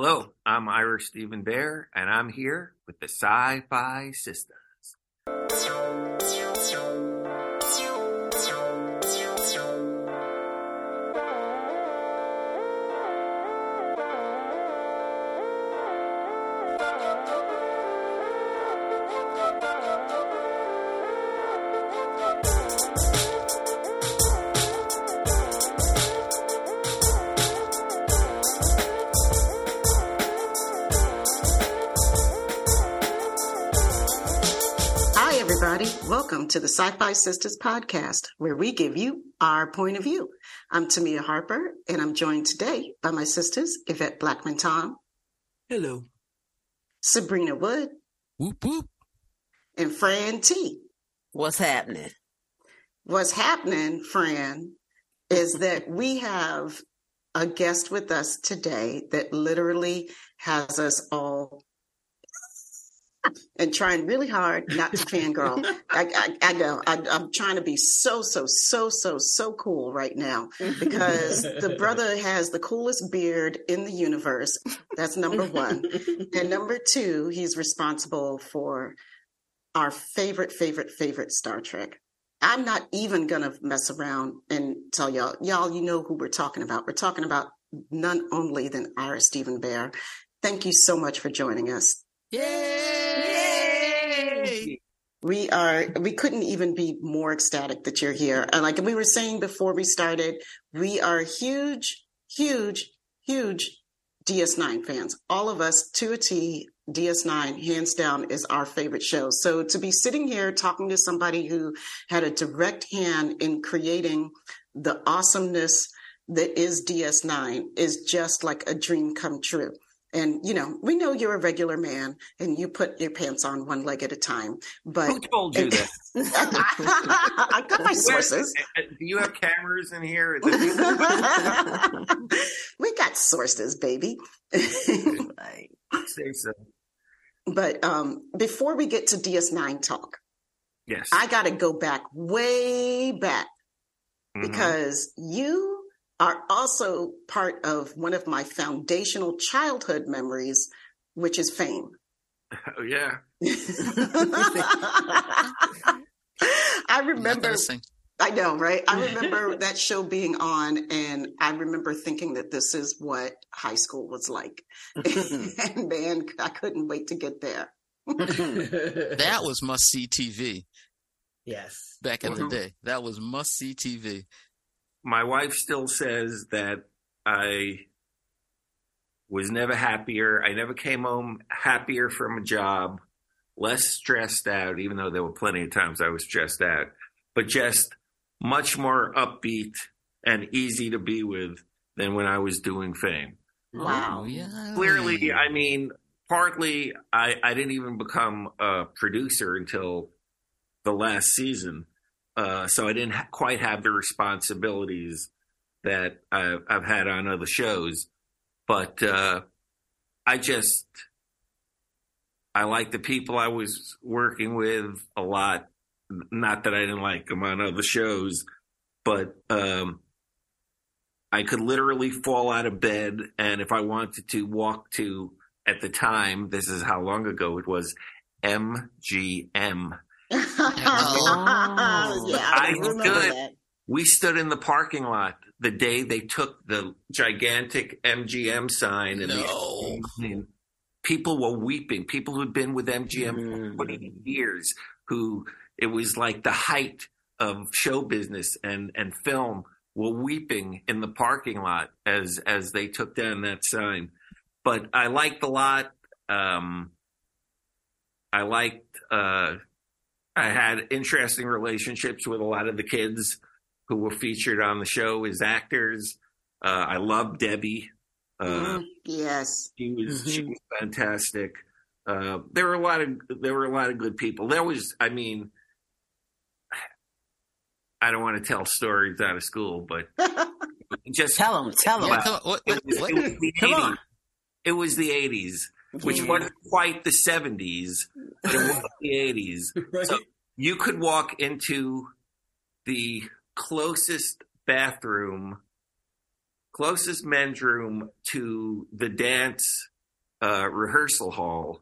Hello, I'm Ira Steven Behr, and I'm here with the SyFy Sistas. Welcome to the SyFy Sistas podcast, where we give you our point of view. I'm Tamia Harper, and I'm joined today by my sisters, Yvette Blackman Tom, Hello. Sabrina Wood, Whoop whoop. and Fran T. What's happening? What's happening, Fran, is that we have a guest with us today that literally has us all and trying really hard not to fangirl. I, I, I know I, I'm trying to be so, so, so, so, so cool right now because the brother has the coolest beard in the universe. That's number one. And number two, he's responsible for our favorite, favorite, favorite Star Trek. I'm not even gonna mess around and tell y'all, y'all, you know who we're talking about. We're talking about none only than Ira Steven Behr. Thank you so much for joining us. Yay! We are we couldn't even be more ecstatic that you're here. And like we were saying before we started, we are huge, huge, huge DS9 fans. All of us to a T, DS9 hands down is our favorite show. So to be sitting here talking to somebody who had a direct hand in creating the awesomeness that is DS9 is just like a dream come true. And you know, we know you're a regular man and you put your pants on one leg at a time. But Who told you that? I got my sources. Do you have cameras in here? we got sources, baby. Right. Say so. but um, before we get to DS9 talk, Yes. I got to go back way back Mhm. because you are also part of one of my foundational childhood memories, which is fame. Oh, yeah. I remember. I know, right? I remember that show being on, and I remember thinking that this is what high school was like. and man, I couldn't wait to get there. That was must see TV yes. back in the Mhm. day. That was must see TV. My wife still says that I was never happier. I never came home happier from a job, less stressed out, even though there were plenty of times I was stressed out, but just much more upbeat and easy to be with than when I was doing fame. Wow. Oh, yeah. clearly i mean partly i i didn't even become a producer until the last season uh so i didn't ha- quite have the responsibilities that I've, I've had on other shows but uh i just i like the people i was working with a lot not that i didn't like them on other shows but um I could literally fall out of bed, and if I wanted to walk to, at the time, this is how long ago it was, MGM. Oh, yeah, I I good. that. We stood in the parking lot the day they took the gigantic MGM sign, and No. the, people were weeping. People who'd been with MGM Mm. for 20 years, who it was like the height of show business and, and film, were weeping in the parking lot as as they took down that sign. But I liked a lot. Um, I liked. Uh, I had interesting relationships with a lot of the kids who were featured on the show as actors. Uh, I loved Debbie. Uh, Mhm. Yes. she was she Mhm. was fantastic. Uh, there were a lot of there were a lot of good people. There was, I mean, I don't want to tell stories out of school, but just Tell them. Tell them. Yeah, come on. What, it was, what? it was the Come on. It was the 80s, which Yeah. wasn't quite the 70s, but it was the 80s. So you could walk into the closest bathroom closest men's room to the dance uh, rehearsal hall,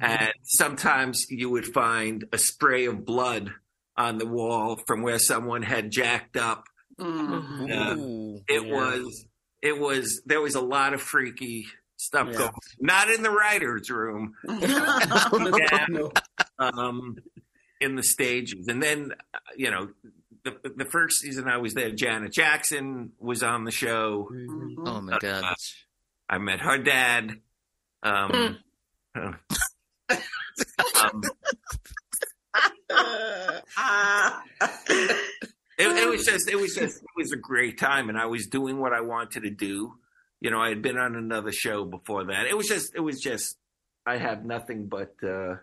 and sometimes you would find a spray of blood on the wall from where someone had jacked up. Mm. Yeah. Ooh. It Yeah. was, it was, there was a lot of freaky stuff Yeah. going. Not in the writers' room, Yeah. No. um, in the stages, and then uh, you know. The, the first season I was there, Janet Jackson was on the show. Mhm. Oh my God. Uh, I met her dad. Um, um, it, it was just, it was just, it was a great time, and I was doing what I wanted to do. You know, I had been on another show before that. It was just, it was just, I have nothing but uh,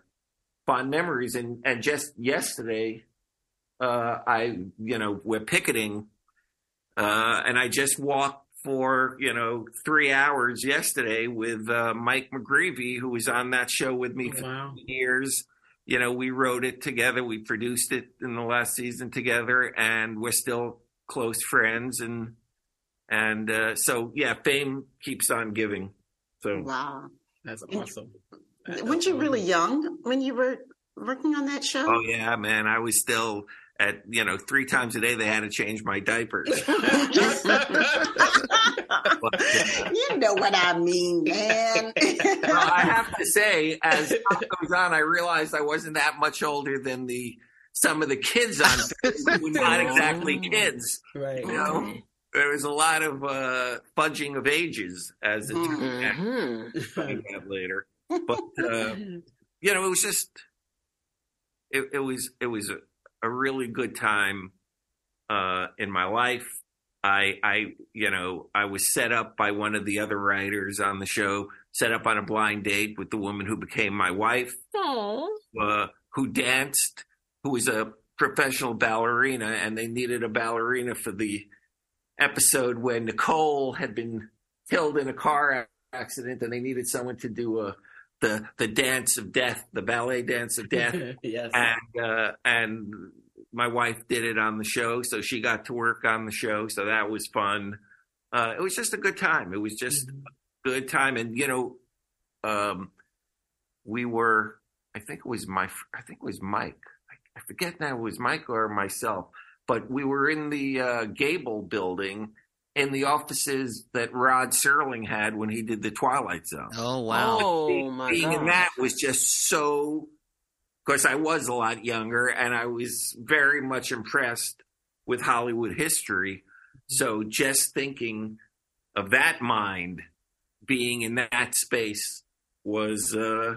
fond memories. And and just yesterday, uh, I, you know, we're picketing, uh, and I just walked for you know three hours yesterday with uh, Mike McGreevey, who was on that show with me for Wow. years. You know, we wrote it together. We produced it in the last season together, and we're still close friends. And and uh, so, yeah, fame keeps on giving. So wow. That's awesome. That's Weren't you really awesome. young when you were working on that show? Oh yeah, man. I was still at you know three times a day. They had to change my diapers. But, uh, you know what I mean, man. well, I have to say, as time goes on, I realized I wasn't that much older than the some of the kids on Facebook who were not exactly kids. right. You know, there was a lot of uh, fudging of ages as it turned out. Later. But uh, you know, it was just it, it was it was a, a really good time uh, in my life. I I you know I was set up by one of the other writers on the show, set up on a blind date with the woman who became my wife, uh, who danced, who was a professional ballerina, and they needed a ballerina for the episode when Nicole had been killed in a car accident, and they needed someone to do a the the dance of death, the ballet dance of death, yes. and uh, and my wife did it on the show, so she got to work on the show, so that was fun. Uh, it was just a good time. It was just Mm-hmm. a good time, and you know, um, we were. I think it was my. I think it was Mike. I, I forget now. It was Mike or myself, but we were in the uh, Gable building. In the offices that Rod Serling had when he did the Twilight Zone Oh wow. Oh my being god. in that was just so because I was a lot younger and I was very much impressed with Hollywood history. So just thinking of that mind being in that space was uh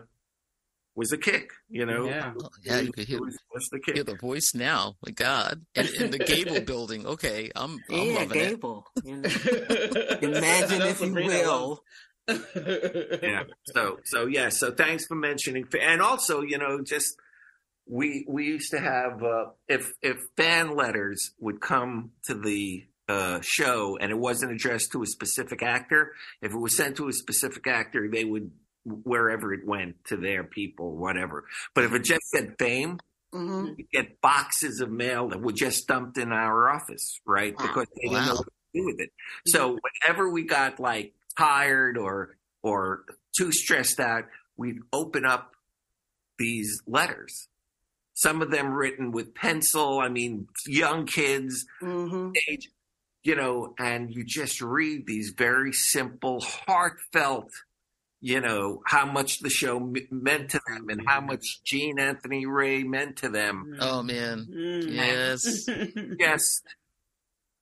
was a kick, you know. Yeah. Oh, yeah, you could hear, was just a hear the voice now. My God. And in the Gable building. Okay. I'm, I'm Yeah, loving it. Gable. You know. Imagine if you will. yeah. So so yeah. So thanks for mentioning, and also you know just we we used to have uh, if if fan letters would come to the uh, show and it wasn't addressed to a specific actor, if it was sent to a specific actor, they would wherever it went to their people, whatever. But if it just said fame, hmm you get boxes of mail that were just dumped in our office, right? Wow. Because they didn't know what to do with it. So whenever we got like tired or or too stressed out, we'd open up these letters. Some of them written with pencil. I mean, young kids, hmm age, you know, and you just read these very simple, heartfelt, you know, how much the show m- meant to them and how much Gene Anthony Ray meant to them Oh man. Mm. Yes. just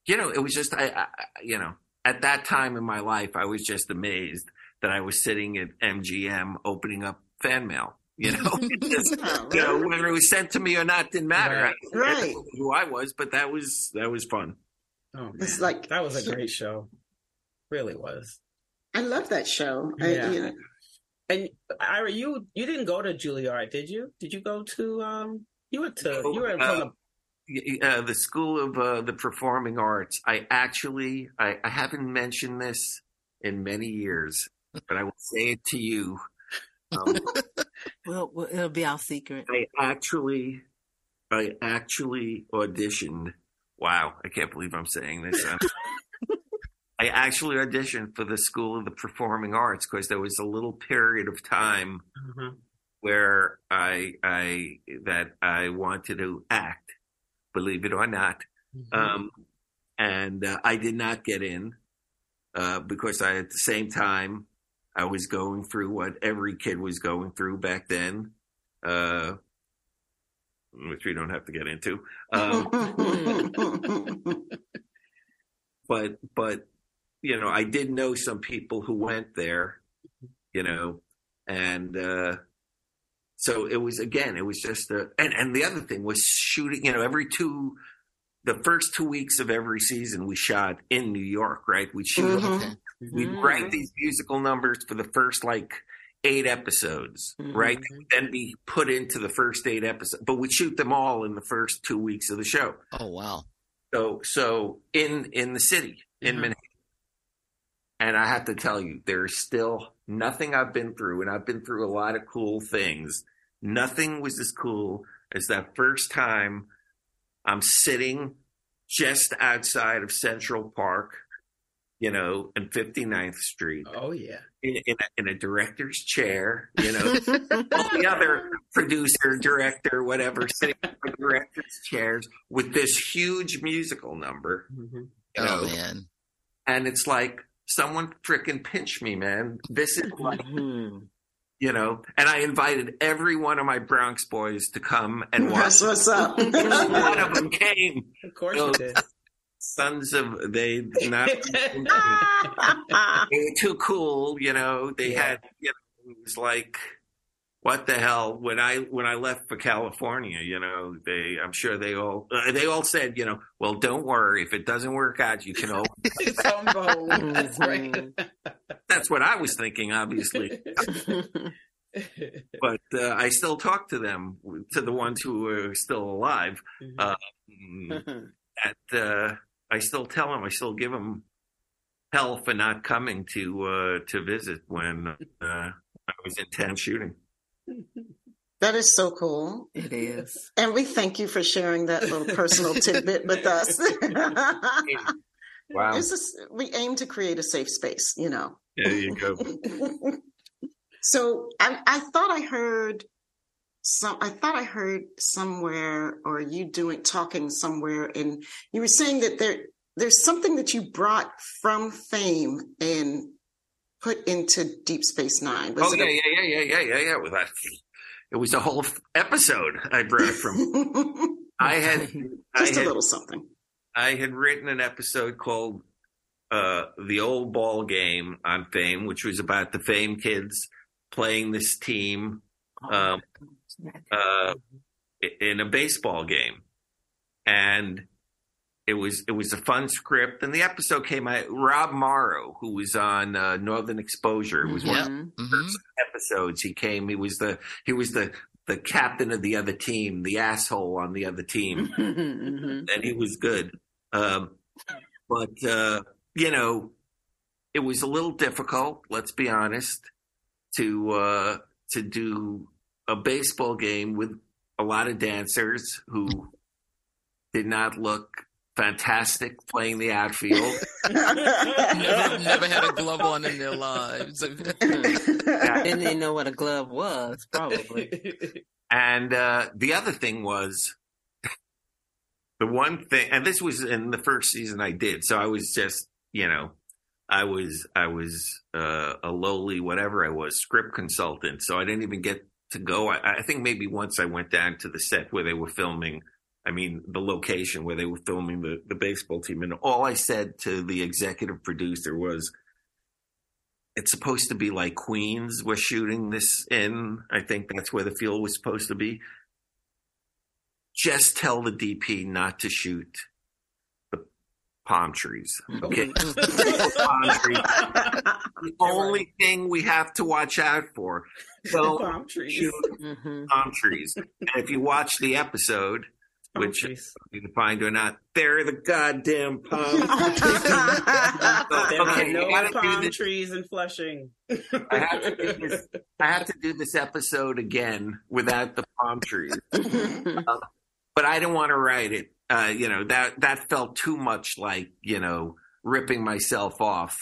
you know it was just I, I you know at that time in my life i was just amazed that i was sitting at mgm opening up fan mail you know It just, Oh, you know whether it was sent to me or not didn't matter Right. I, Right. I didn't who i was but that was that was fun Oh, man. It's like- that was a great show. Really was. I love that show. I- Yeah. you know, And Ira, you you didn't go to Juilliard, did you? Did you go to um? You went to No, you were in uh, front of Y- uh, the school of uh, the performing arts i actually I, I haven't mentioned this in many years but i will say it to you um, well, well, it'll be our secret. I actually, I actually auditioned. Wow, I can't believe I'm saying this. I actually auditioned for the School of the Performing Arts because there was a little period of time Mhm. where I I that I wanted to act, believe it or not. Mm-hmm. Um, and uh, I did not get in uh, because I, at the same time, I was going through what every kid was going through back then, uh, which we don't have to get into. Um, but but you know, I did know some people who went there, you know, and uh, so it was again, it was just a and and the other thing was shooting. You know, every two. The first two weeks of every season, we shot in New York, right? We shoot Mhm. Okay. We'd Mhm. write these musical numbers for the first like eight episodes, right? Mhm. They would then be put into the first eight episodes, but we'd shoot them all in the first two weeks of the show. Oh wow. So, so in in the city in Mhm. Manhattan, and I have to tell you, there's still nothing I've been through, and I've been through a lot of cool things. Nothing was as cool as that first time I'm sitting just outside of Central Park, you know, and 59th Street Oh yeah. in, in, a, in a director's chair, you know, all the other producer, director, whatever, sitting in the director's chairs with this huge musical number, Mhm. you know, Oh man. and it's like someone freaking pinch me, man. This is like, Mhm. you know, and I invited every one of my Bronx boys to come and watch. That's what's up. one of them came. Of course No. you did. Sons of they not they were too cool, you know. They Yeah. had you know, it was like what the hell when I when I left for California, you know, they I'm sure they all uh, they all said, you know, well don't worry if it doesn't work out, you can always Trombone. That's right. that's what I was thinking obviously. But uh, I still talk to them to the ones who are still alive. Mhm. Uh, that uh, I still tell them, I still give them hell for not coming to uh, to visit when uh, I was in town shooting. That is so cool. It is. And we thank you for sharing that little personal tidbit with us. Wow, just- we aim to create a safe space, you know. there you go. so I, I thought I heard some. I thought I heard somewhere, or you doing talking somewhere, and you were saying that there there's something that you brought from Fame and put into Deep Space Nine. Was Oh it yeah, a- yeah, yeah, yeah, yeah, yeah, yeah. Well, that it was a whole episode I brought it from. I had I just a little something. I had written an episode called uh, "The Old Ball Game" on Fame, which was about the Fame kids playing this team um, uh, in a baseball game, and it was it was a fun script. And the episode came out. Rob Morrow, who was on uh, Northern Exposure, it was one of Yeah. The episodes. He came. He was the he was the the captain of the other team, the asshole on the other team Mhm. and he was good. Um, but uh, you know, it was a little difficult. Let's be honest to uh, to do a baseball game with a lot of dancers who did not look fantastic playing the outfield. Never, never had a glove on in their lives. Didn't they know what a glove was? Probably. And uh, the other thing was the one thing, and this was in the first season I did. So I was just, you know, I was I was uh, a lowly whatever I was script consultant. So I didn't even get to go. I, I think maybe once I went down to the set where they were filming. I mean, the location where they were filming the, the baseball team. And all I said to the executive producer was, it's supposed to be like Queens. We're shooting this in. I think that's where the field was supposed to be. Just tell the DP not to shoot the palm trees. Okay. palm trees. The only thing we have to watch out for. Don't Palm trees. shoot Mhm. palm trees. And if you watch the episode, which trees. you can find or not, they're the goddamn palm There Okay, are no you palm this. trees in Flushing. I have to do this. I have to do this episode again without the palm trees. but I didn't want to write it. Uh, you know that that felt too much like you know ripping myself off.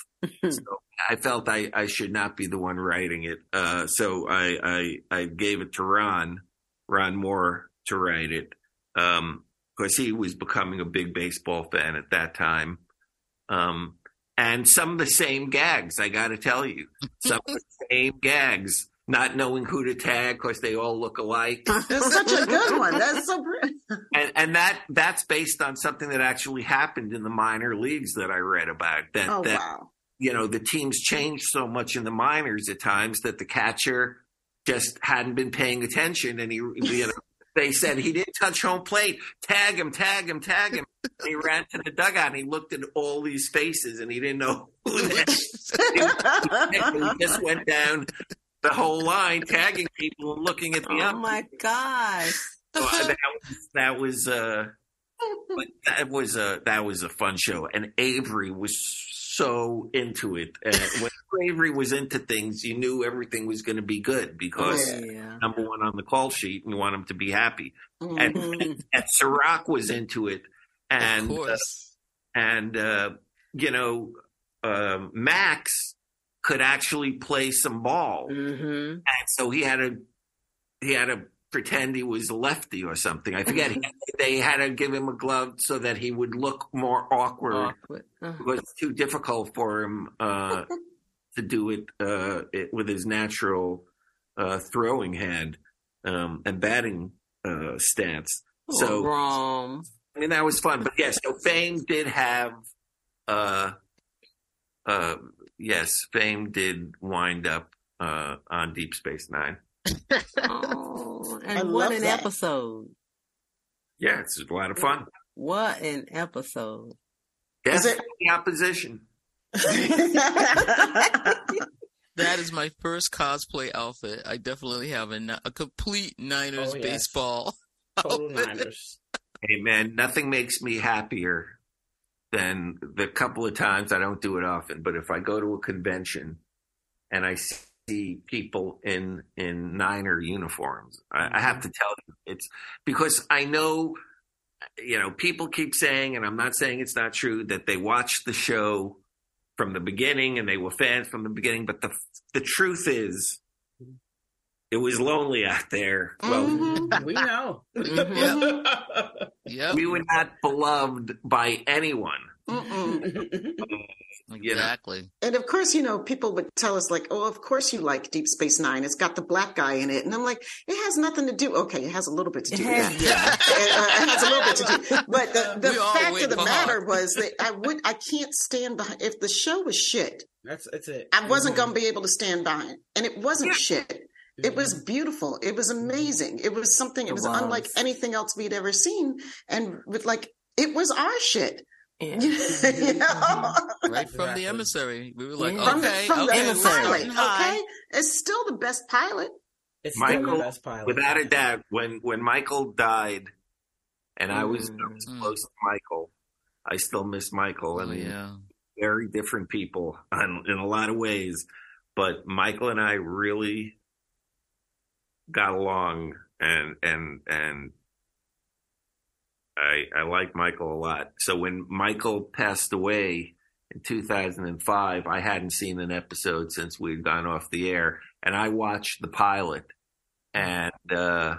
so I felt I, I should not be the one writing it. Uh, so I, I, I gave it to Ron, Ron Moore to write it. Um, cause he was becoming a big baseball fan at that time. Um, and some of the same gags, I got to tell you, some of the same gags, not knowing who to tag because they all look alike. It's such a good one. That's so brilliant. and and that that's based on something that actually happened in the minor leagues that I read about. That Oh that wow. you know the teams changed so much in the minors at times that the catcher just hadn't been paying attention, and he you know. They said he didn't touch home plate. Tag him, tag him, tag him. He ran to the dugout and he looked at all these faces and he didn't know who they he just went down the whole line, tagging people and looking at the oh my gosh. So, uh, that was that was uh but that was a that was a fun show and Avery was so into it and when Avery was into things you knew everything was going to be good because Oh, Yeah. number one on the call sheet and you want him to be happy Mhm. Mhm. and Cirroc was into it and of uh, and uh you know uh, Max could actually play some ball Mhm. and so he had to he had to pretend he was a lefty or something. I forget. They had to give him a glove so that he would look more awkward. Awkward. Uh, It was too difficult for him uh, to do it, uh, it with his natural uh, throwing hand um, and batting uh, stance. So wrong. I mean that was fun. But yes, so Fame did have. Uh, uh, yes, Fame did wind up uh, on Deep Space Nine. Oh, I and what an that. episode. Yeah, it's a lot of fun. What an episode. Yes, Is it- the opposition. That is my first cosplay outfit. I definitely have a, a complete Niners Oh, yes. baseball. Total Niners. Hey man, nothing makes me happier than the couple of times I don't do it often, but if I go to a convention and I see people in in Niner uniforms, I, I have to tell you it's because I know you know people keep saying, and I'm not saying it's not true that they watch the show from the beginning and they were fans from the beginning, but the the truth is. It was lonely out there. Well, Mhm. we know. Mhm. Yep, we were not beloved by anyone. Mm-mm. you know. exactly. And of course, you know, people would tell us like, "Oh, of course you like Deep Space Nine. It's got the black guy in it." And I'm like, "It has nothing to do." Okay, it has a little bit to do with that. it, uh, it has a little bit to do. But the, the fact of the for matter Hawk. was that I would, I can't stand behind. If the show was shit, That's that's it. I wasn't going to mm-hmm. be able to stand behind. And it wasn't shit. It was mm-hmm. beautiful. It was mm-hmm. amazing. It was something. It It was, was. unlike anything else we'd ever seen. And with like, it was our shit. Yeah. you? Right from Exactly. the emissary, we were like, Yeah. from okay, the, from okay, the Emissary. pilot. Okay, it's still the best pilot. It's Michael, still the best pilot. Without a doubt, when when Michael died, and I was, I was Mm. close to Michael, I still miss Michael. I Oh, mean, yeah. very different people on, in a lot of ways, but Michael and I really got along, and and and I I like Michael a lot. So when Michael passed away in 2005, I hadn't seen an episode since we'd gone off the air, and I watched the pilot, and uh,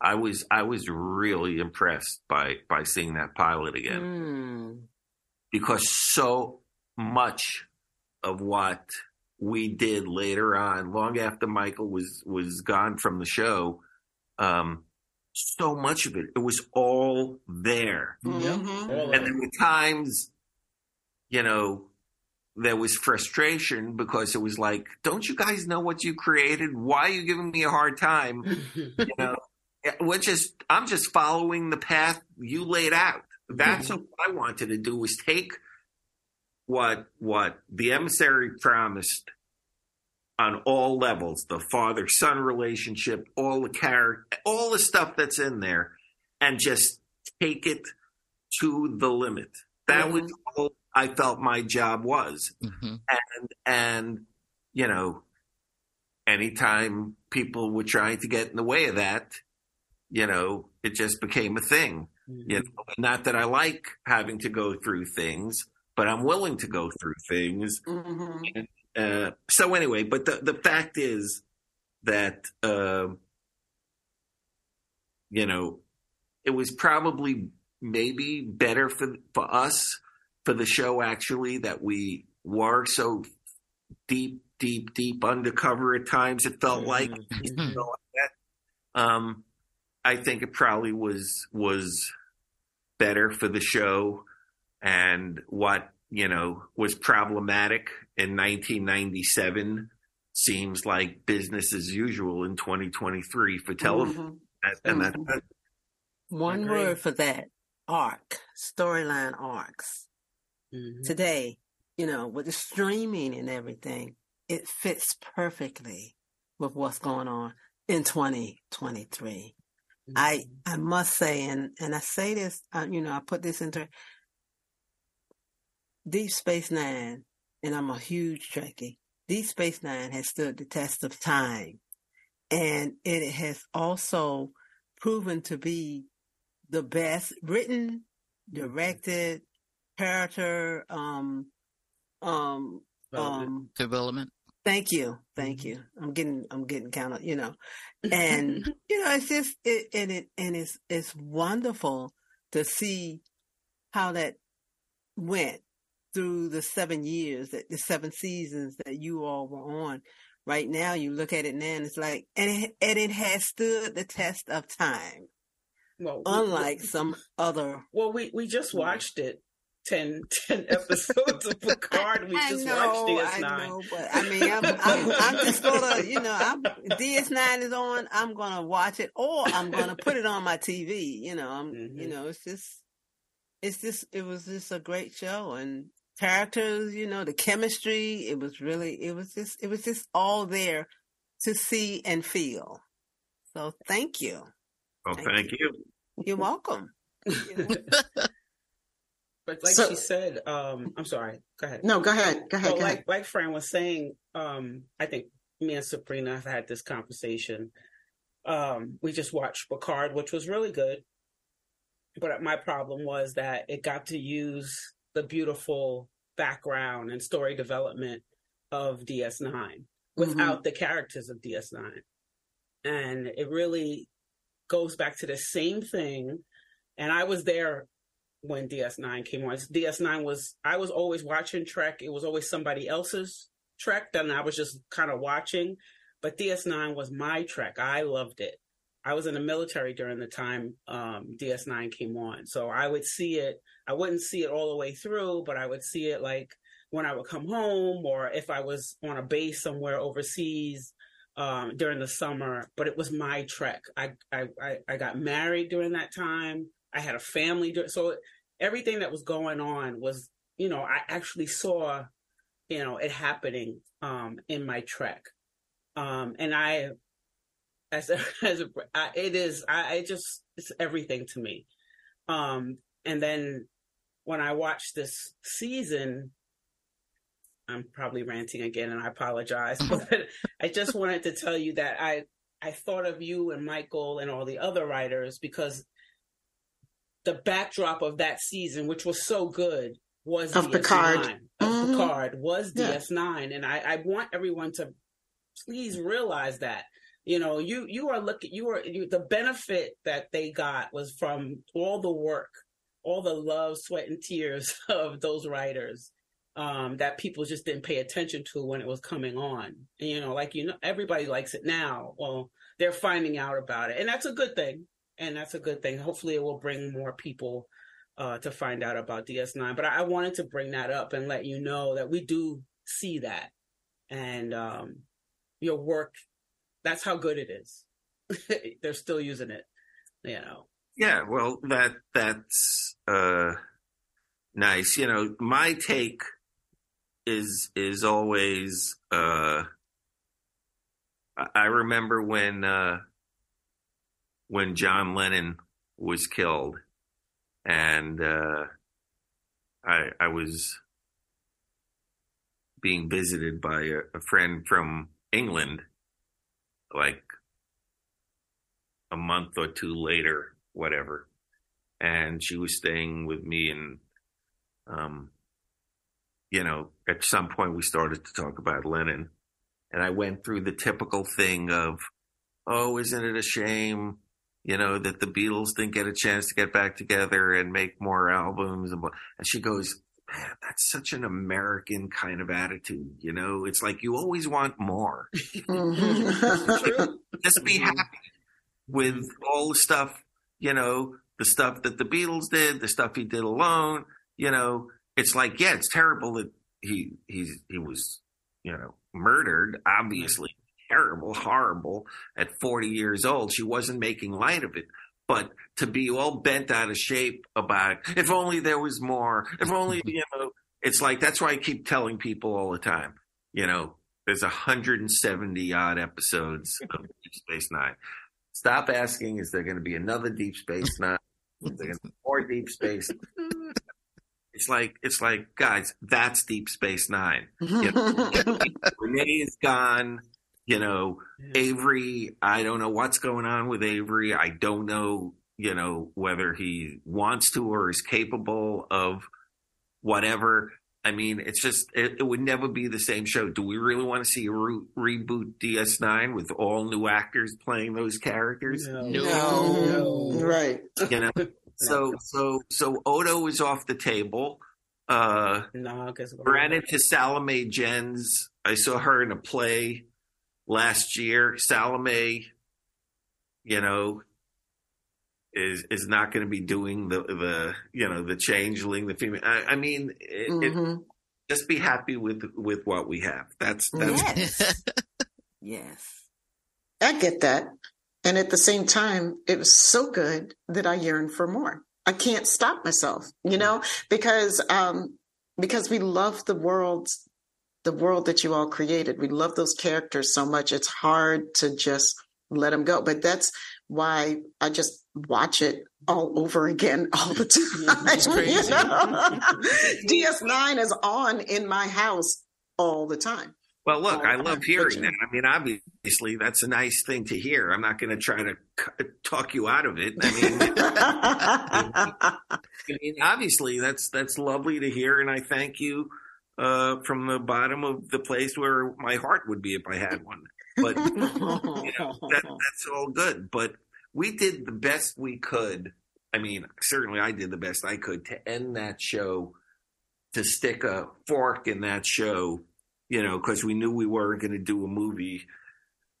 I was I was really impressed by by seeing that pilot again Mm. because so much of what we did later on, long after Michael was was gone from the show, um, so much of it it was all there, Yep. Mhm. And there were times, you know. There was frustration because it was like, don't you guys know what you created? Why are you giving me a hard time? you know we're just i'm just following the path you laid out that's what i wanted to do was take what what the emissary promised on all levels the father son relationship all the character all the stuff that's in there and just take it to the limit. That was all i felt my job was. Hmm and and you know anytime people were trying to get in the way of that you know it just became a thing. You know not that i like having to go through things but I'm willing to go through things. Mm-hmm. Uh, so anyway, but the the fact is that uh, you know it was probably maybe better for for us for the show actually that we were so deep, deep, deep undercover at times. It felt like, you know. Um, I think it probably was was better for the show, and what you know was problematic in 1997 seems like business as usual in 2023 for television. Mhm. And that's Mhm. One Agreed. word for that arc, storyline arcs. Mhm. Today, you know, with the streaming and everything, it fits perfectly with what's going on in 2023. I I must say, and and I say this, uh, you know, I put this into Deep Space Nine, and I'm a huge Trekkie. Deep Space Nine has stood the test of time, and it has also proven to be the best written, directed, character, um, um, Development. um, Development. Thank you, thank you. I'm getting, I'm getting kind of, you know, and you know, it's just, it, and it, and it's, it's wonderful to see how that went through the seven years, that the seven seasons that you all were on. Right now, you look at it now, and it's like, and it, and it has stood the test of time, well, we- unlike some other. Well, we we just watched it 10, 10 episodes of Picard. We I just know, watched I DS9. know, but I mean, I'm, I'm, I'm just gonna, you know, I'm, DS9 is on. I'm gonna watch it, or I'm gonna put it on my TV. You know, I'm, you Mhm. know, it's just, it's just, it was just a great show, and characters, you know, the chemistry. It was really, it was just, it was just all there to see and feel. So, thank you. well, Thank thank you. You're welcome. But like So- she said, um, I'm sorry. Go ahead. No, go ahead. Go ahead. Well, go like ahead. like Fran was saying, um, I think me and Sabrina have had this conversation. Um, we just watched Picard, which was really good. But my problem was that it got to use the beautiful background and story development of DS9 without the characters of DS9. And it really goes back to the same thing. And I was there when DS9 came on. DS9 was, I was always watching Trek. It was always somebody else's Trek, and I was just kind of watching. But DS9 was my Trek. I loved it. I was in the military during the time um, DS9 came on. So I would see it. I wouldn't see it all the way through, but I would see it like when I would come home or if I was on a base somewhere overseas um, during the summer. But it was my trek. I, I, I, I got married during that time. I had a family. So everything that was going on was, you know, I actually saw, you know, it happening um, in my trek. Um, and I, as a, as a, I, it is, I, it just, it's everything to me. Um, and then when I watched this season, I'm probably ranting again and I apologize, but I just wanted to tell you that I, I thought of you and Michael and all the other writers because the backdrop of that season, which was so good, was Of DS9. Picard. Of Mhm. Picard was Yeah. DS9, and I, I want everyone to please realize that. You know, you you are looking, you are you, the benefit that they got was from all the work, all the love, sweat, and tears of those writers um, that people just didn't pay attention to when it was coming on. And, you know, like you know, everybody likes it now. Well, they're finding out about it, and that's a good thing. And that's a good thing. Hopefully, it will bring more people uh, to find out about DS9. But I, wanted to bring that up and let you know that we do see that, and um, your work. That's how good it is. they're still using it. You know. Yeah, well, that that's uh, nice. You know, my take is is always. Uh, I- remember when uh, when John Lennon was killed, and uh, I I was being visited by a, a friend from England, like a month or two later, whatever. And she was staying with me and um, you know, at some point we started to talk about Lennon, and I went through the typical thing of, oh, isn't it a shame, you know, that the Beatles didn't get a chance to get back together and make more albums, and, blah- and she goes. Man, that's such an American kind of attitude, you know. It's like you always want more. Just be happy with all the stuff, you know, the stuff that the Beatles did, the stuff he did alone. You know, it's like, yeah, it's terrible that he he's he was, you know, murdered. Obviously, terrible, horrible. At forty years old, she wasn't making light of it. But to be all bent out of shape about if only there was more, if only you know, it's like that's why I keep telling people all the time. You know, there's 170 odd episodes of Deep Space Nine. Stop asking, is there going to be another Deep Space Nine? Is there going to be more Deep Space? It's like it's like guys, that's Deep Space Nine. René is gone. You know, Avery. I don't know what's going on with Avery. I don't know. You know whether he wants to or is capable of whatever. I mean, it's just it, it would never be the same show. Do we really want to see a re- reboot DS9 with all new actors playing those characters? No. no. Right. You know, so so so Odo is off the table. Uh, No, because ran into Salome Jens. I saw her in a play last year. Salome, you know, is is not going to be doing the the you know the changeling, the female. I, I mean, it, it, Mhm. just be happy with with what we have. That's that's Yes. yes. I get that. And at the same time, it was so good that I yearn for more. I can't stop myself, you know, because um because we love the world the world that you all created. We love those characters so much. It's hard to just let them go. But that's why I just watch it all over again all the time. It's crazy. you know? DS9 is on in my house all the time. Well, look, I love hearing that. I mean, obviously, that's a nice thing to hear. I'm not going to try to c- talk you out of it. I mean, I mean, obviously, that's that's lovely to hear, and I thank you uh, from the bottom of the place where my heart would be if I had one. But you know, that, that's all good. But we did the best we could. I mean, certainly, I did the best I could to end that show, to stick a fork in that show you know, because we knew we weren't going to do a movie.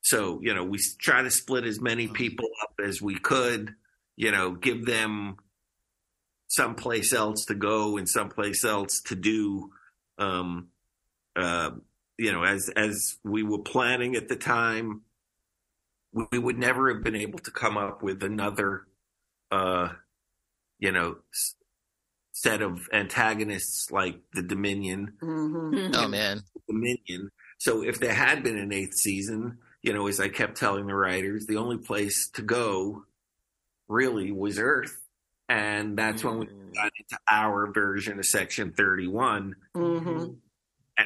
So, you know, we try to split as many people up as we could, you know, give them someplace else to go and someplace else to do. Um, uh, you know, as as we were planning at the time, we, we would never have been able to come up with another, uh, you know, s- set of antagonists like the Dominion. Mhm. Oh man. Dominion. So if there had been an eighth season, you know, as I kept telling the writers, the only place to go really was Earth. And that's when we got into our version of Section 31, Mhm.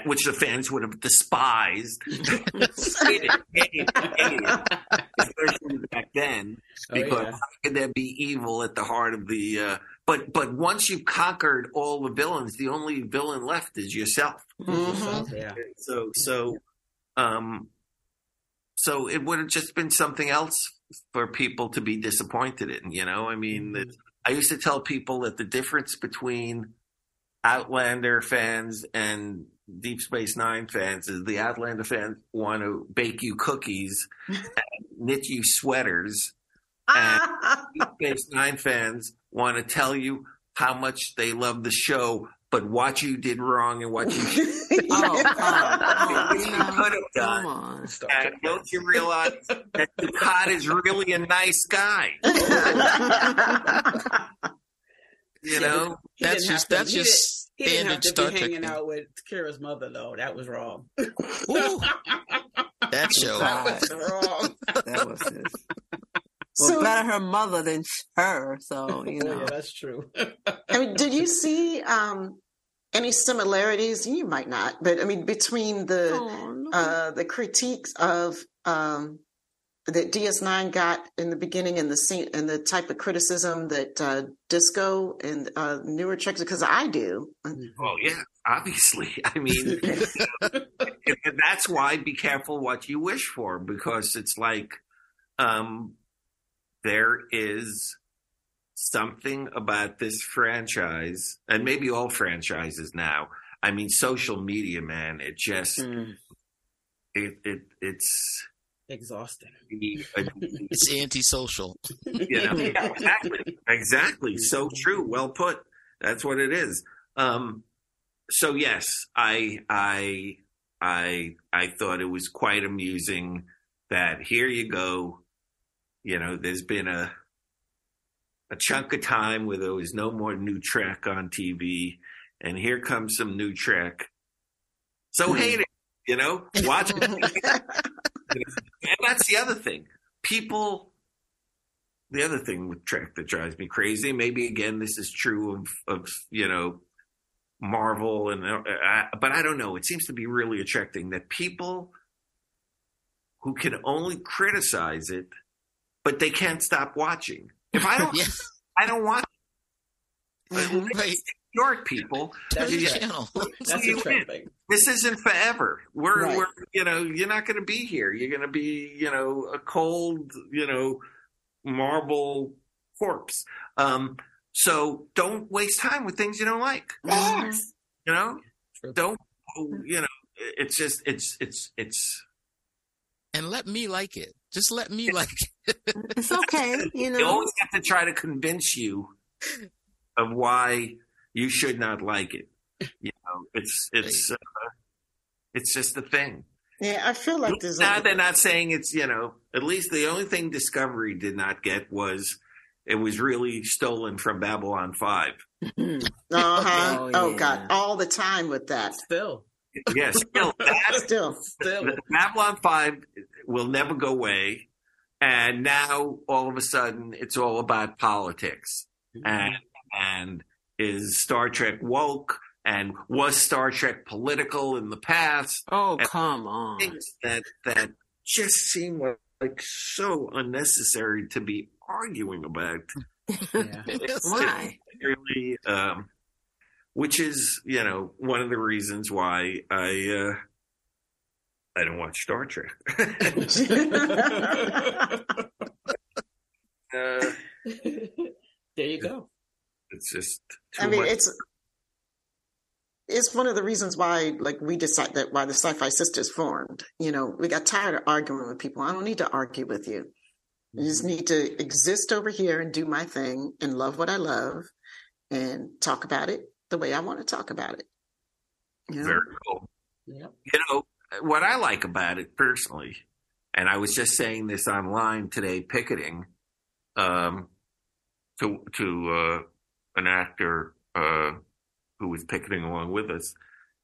At- which the fans would have despised. Hated, hated, hated, especially back then, Oh, because yeah. how could there be evil at the heart of the. Uh, but but once you've conquered all the villains, the only villain left is yourself. Mhm. Yeah. So so um so it would have just been something else for people to be disappointed in, you know? I mean, that I used to tell people that the difference between Outlander fans and Deep Space Nine fans is the Outlander fans want to bake you cookies and knit you sweaters. Deep Space Nine fans want to tell you how much they love the show, but what you did wrong and what you Oh, oh, you could have done. Come on. Star And don't you realize that the Dukat is really a nice guy? You know? That's didn't just- that's just didn't- He didn't have to Star be Trek hanging thing. out with Kira's mother, though. That was wrong. Ooh, that show. that was wrong. That was his. Well, So- better her mother than her. So you Oh, know. yeah, that's true. I mean, did you see um, any similarities? You might not, but I mean, between the Oh, no. uh, the critiques of um, that DS9 got in the beginning and the scene and the type of criticism that uh, disco and uh, newer tracks because I do. Well, yeah, obviously. I mean, and that's why be careful what you wish for because it's like um, there is something about this franchise and maybe all franchises now. I mean, social media, man, it just Mm. it it it's Exhausting. It's antisocial. you know yeah, exactly. Exactly. So true. Well put. That's what it is. Um so yes i i i i thought it was quite amusing that here you go. You know there's been a a chunk of time where there was no more new trek on tv and here comes some new trek. So hate it you know watch it and that's the other thing. People, the other thing with Trek that drives me crazy. Maybe again, this is true of of you know Marvel and uh, but I don't know. It seems to be really attracting that people who can only criticize it, but they can't stop watching. If I don't, Yeah, I don't watch. Mhm. right. York people, That's New you- channel. That's you a trend thing. this isn't forever. We're, Right. we're, you know, you're not going to be here. You're going to be, you know, a cold, you know, marble corpse. Um, so don't waste time with things you don't like. Yes. You know, True. don't, you know, it's just, it's, it's, it's, And let me like it. Just let me like it. It's okay, you they know. always have to try to convince you of why you should not like it. You know, it's, it's, uh, it's just a thing. Yeah, I feel like there's Now they're not saying it's you know at least the only thing Discovery did not get was it was really stolen from Babylon Five. Mhm. uh-huh. Oh, oh, yeah. God, all the time with that. Still, Yes, still that Still, still. Babylon Five will never go away, and now all of a sudden it's all about politics and and is Star Trek woke and was Star Trek political in the past? Oh, come on. things that that just seem like, like so unnecessary to be arguing about. Yeah. Why? Really, um, which is you know one of the reasons why I uh, I don't watch Star Trek. uh, there you go. It's just I mean, much. it's it's one of the reasons why, like, we decide that why the SyFy Sistas formed. You know, we got tired of arguing with people. I don't need to argue with you. I just need to exist over here and do my thing and love what I love and talk about it the way I want to talk about it. You know? very cool. Yep. you know what I like about it personally, and I was just saying this online today, picketing, um, to to uh, an actor uh, who was picketing along with us,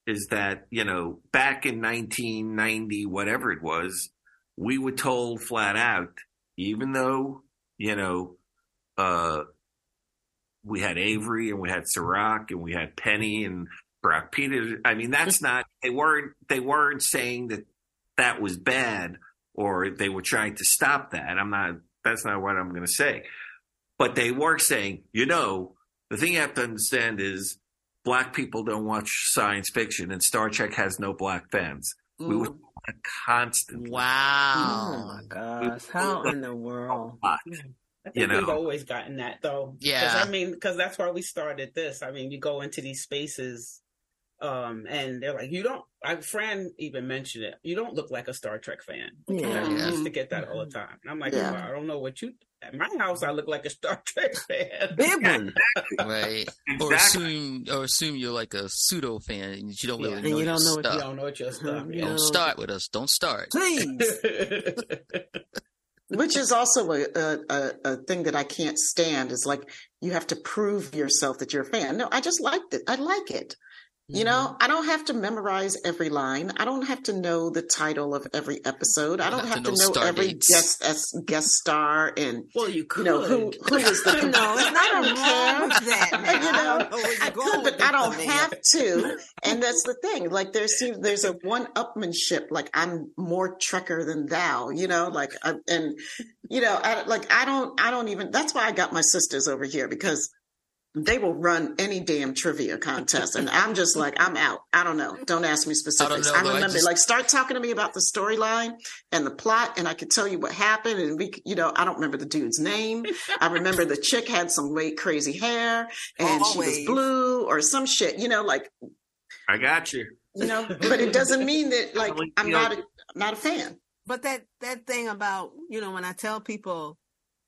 is that you know back in 1990, whatever it was, we were told flat out, even though you know. Uh, we had Avery and we had Cirroc and we had Penny and Brock Peters. I mean, that's not they weren't they weren't saying that that was bad or they were trying to stop that. I'm not. That's not what I'm going to say. But they were saying, you know, the thing you have to understand is black people don't watch science fiction, and Star Trek has no black fans. We were Mm. told that constantly. Oh Wow. my gosh. How in the world? I think You know. we've always gotten that though. Yeah. Because I mean, because that's why we started this. I mean, you go into these spaces, um, and they're like, you don't. I Fran even mentioned it. You don't look like a Star Trek fan. Yeah. I used to get that all the time. And I'm like, Yeah. well, I don't know what you. At my house, I look like a Star Trek fan. Big one. Right. Or Exactly. assume or assume you're like a pseudo fan and you don't Yeah. really And know you your don't know what you stuff. don't know what your stuff. Mhm. is. Don't start with us. Don't start. Please. Which is also a, a, a, a thing that I can't stand is like you have to prove yourself that you're a fan. No, I just liked it. I like it. You know, mm-hmm. I don't have to memorize every line. I don't have to know the title of every episode. I don't have, to know, every dates. guest as guest star and Well, you you could. know who who is the No, it's don't a wrong that. You know, don't know where you're I could, but I don't have to. And that's the thing. Like there's there's a one upmanship. Like I'm more trekker than thou. You know, like I, and you know, I, like I don't I don't even. That's why I got my sisters over here because they will run any damn trivia contest, and I'm just like I'm out. I don't know. Don't ask me specifics. know, I, though. I remember just- like start talking to me about the storyline and the plot, and I could tell you what happened. And we, you know, I don't remember the dude's name. I remember the chick had some way crazy hair and she was blue or some shit. You know, like I got you. you know, but it doesn't mean that like Like, I'm you know- not a, I'm not a fan. But that that thing about you know when I tell people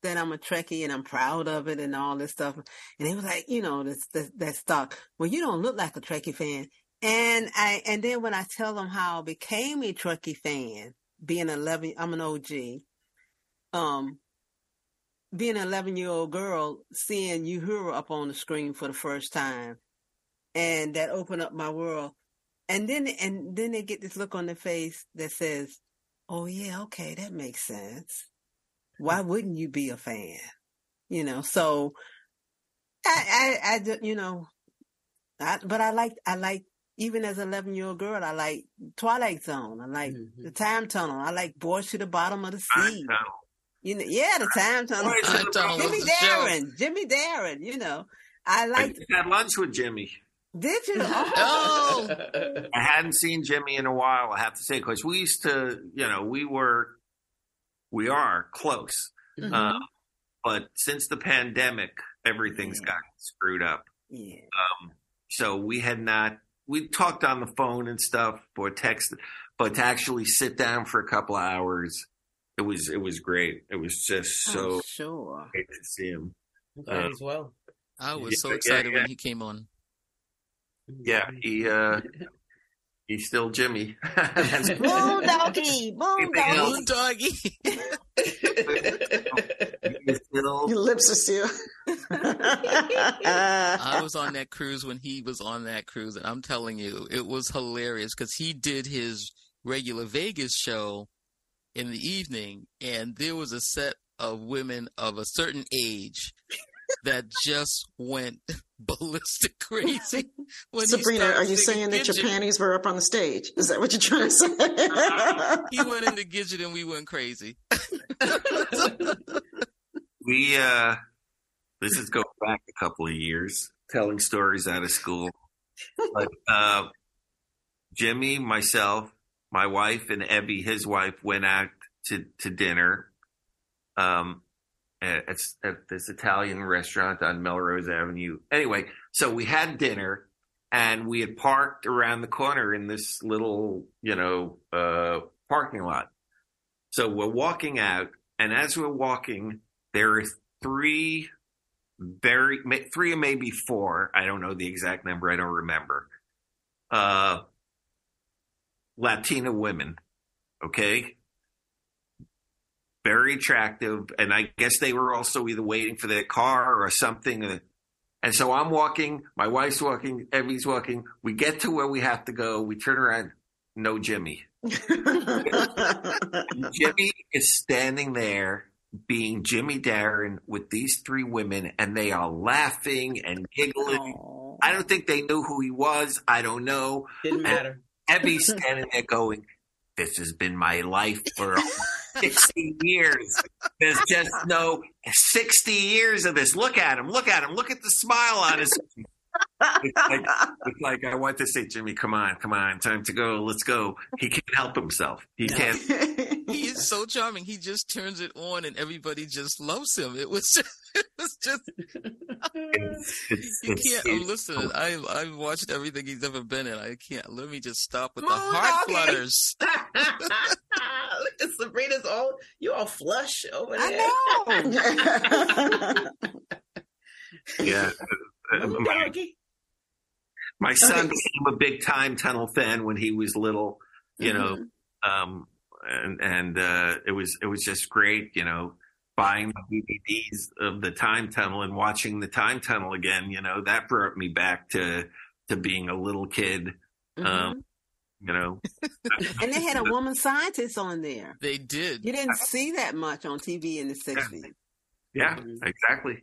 that I'm a Trekkie and I'm proud of it and all this stuff, and they was like, you know, this, this that stuck. Well, you don't look like a Trekkie fan, and I and then when I tell them how I became a Trekkie fan, being 11, I'm an OG. Um, being an 11 year old girl, seeing you Uhura up on the screen for the first time, and that opened up my world. And then and then they get this look on their face that says, "Oh yeah, okay, that makes sense. Why wouldn't you be a fan?" You know. So I I, I ju- you know, I, but I like I like even as an 11 year old girl, I like Twilight Zone. I like Mhm. the Time Tunnel. I like Voyage to the Bottom of the Sea. You know, yeah, the Time Tunnel. Boys to the Tunnel was Jimmy the show. Darren, Jimmy Darren. You know, I I like. just had lunch with Jimmy. Did you? Oh. I hadn't seen Jimmy in a while. I have to say because we used to, you know, we were, we are close, Mhm. uh, but since the pandemic, everything's Yeah. got screwed up. yeah. Um, so we had not. We talked on the phone and stuff, or text, but to actually sit down for a couple of hours, it was it was great. It was just so Oh, sure. great to see him. Glad as well. I was Yeah, so yeah, excited yeah. when he came on. Yeah, he uh, he's still Jimmy. That's Boom doggy, boom doggy. Moon doggy. Your lips are still. I was on that cruise when he was on that cruise, and I'm telling you, it was hilarious because he did his regular Vegas show in the evening, and there was a set of women of a certain age that just went ballistic crazy. When Sabrina, are you singing saying that your panties were up on the stage? Is that what you're trying to say? He went into Gidget and we went crazy. we uh, this is going back a couple of years, telling stories out of school. But uh, Jimmy, myself, my wife, and Evy, his wife, went out to to dinner. Um, at, at this Italian restaurant on Melrose Avenue. Anyway, so we had dinner and we had parked around the corner in this little, you know, uh, parking lot. So we're walking out, and as we're walking, there are three very, three or maybe four. I don't know the exact number. I don't remember. Uh, Latina women. Okay very attractive, and I guess they were also either waiting for their car or something. And so I'm walking, my wife's walking, Evy's walking. We get to where we have to go. We turn around, no Jimmy. Jimmy is standing there being Jimmy Darren with these three women, and they are laughing and giggling. Oh. I don't think they knew who he was. I don't know. Didn't matter. Evy's standing there going, This has been my life for 60 years. There's just no 60 years of this. Look at him. Look at him. Look at the smile on his face. It's like, it's like I want to say, Jimmy, come on, come on, time to go. Let's go. He can't help himself. He can't. He is so charming. He just turns it on, and everybody just loves him. It was just, it was just It's, it's, You can't. I'm it's- listening. I I've watched everything he's ever been in. I can't. Let me just stop with the heart flutters. Look at Sabrina's all you all flush over there. I know. yeah. Uh, My, my son became a big time tunnel fan when he was little, you know, um, and and uh, it was it was just great, you know, buying the DVDs of the time tunnel and watching the time tunnel again. You know, that brought me back to to being a little kid. Mhm. Um, you know, and they had a woman scientist on there. They did. You didn't see that much on TV in the '60s. yeah, Mhm. exactly.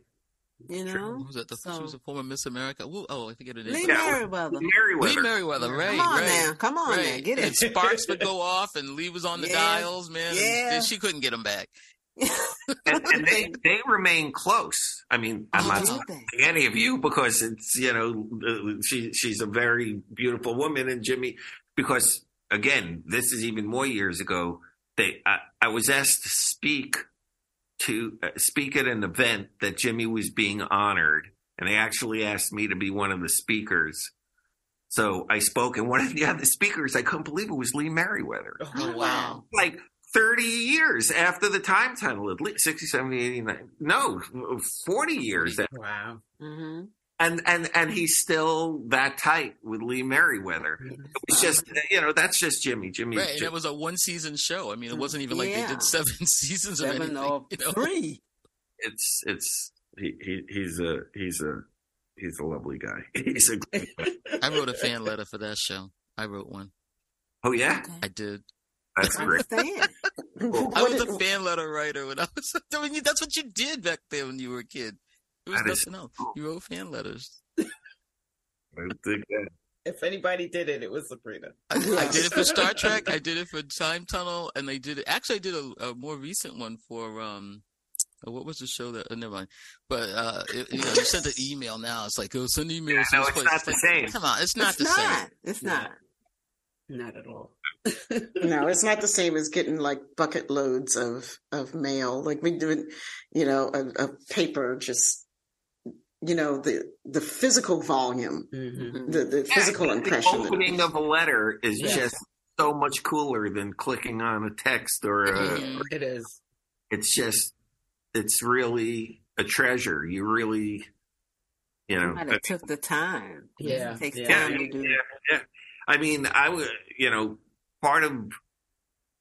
You know, Who was that? The, So- she was a former Miss America. Woo, oh, I forget her name. Lee Yeah. Meriwether. Lee Meriwether. Meriwether, right? Come on right. now, come on now, Right. get And it. sparks would go off, and Lee was on the Yeah. dials, man. and Yeah. she couldn't get him back. and, and they they remain close. I mean, I'm not did saying any of you because it's you know uh, she she's a very beautiful woman, and Jimmy because again this is even more years ago. They I, I was asked to speak to uh, speak at an event that Jimmy was being honored, and they actually asked me to be one of the speakers. So I spoke, and one of the other speakers, I couldn't believe it was Lee Meriwether Oh, wow. like 30 years after the time tunnel, at least 60, 70, 89. No, 40 years. Wow. hmm And, and, and he's still that tight with Lee Meriwether. It's just, you know, that's just Jimmy. Jimmy. Right, and it was a one season show. I mean, it wasn't even like they did seven seasons of Seven anything. or you know? three. it's, it's, he, he, he's a, he's a, he's a lovely guy. He's a, great guy. I wrote a fan letter for that show. I wrote one. oh yeah, I did. that's I great. understand. I was did- a fan letter writer when I was. I mean, that's what you did back then when you were a kid. It was That is nothing else. cool. You wrote fan letters. I think that- If anybody did it, it was Sabrina. I, I did it for Star Trek. I did it for Time Tunnel, and I did it. Actually, I did a, a more recent one for um, uh, what was the show that? Uh, never mind. But uh, it, you know, you send an email now. It's like, oh, send emails. to no, it's place. not the like, same. Come on, it's not it's the not. same. It's Yeah. not. Not at all. No, it's not the same as getting like bucket loads of of mail. Like we do it, you know, a, a paper just, you know, the the physical volume, Mhm. the the physical Yeah, impression. The opening of a letter is Yes. just so much cooler than clicking on a text or a, Mhm. It is. it's just it's really a treasure. You really, you know. Somebody took the time. Yeah, It takes yeah. yeah, time to do. yeah, yeah. I mean, I would, you know, part of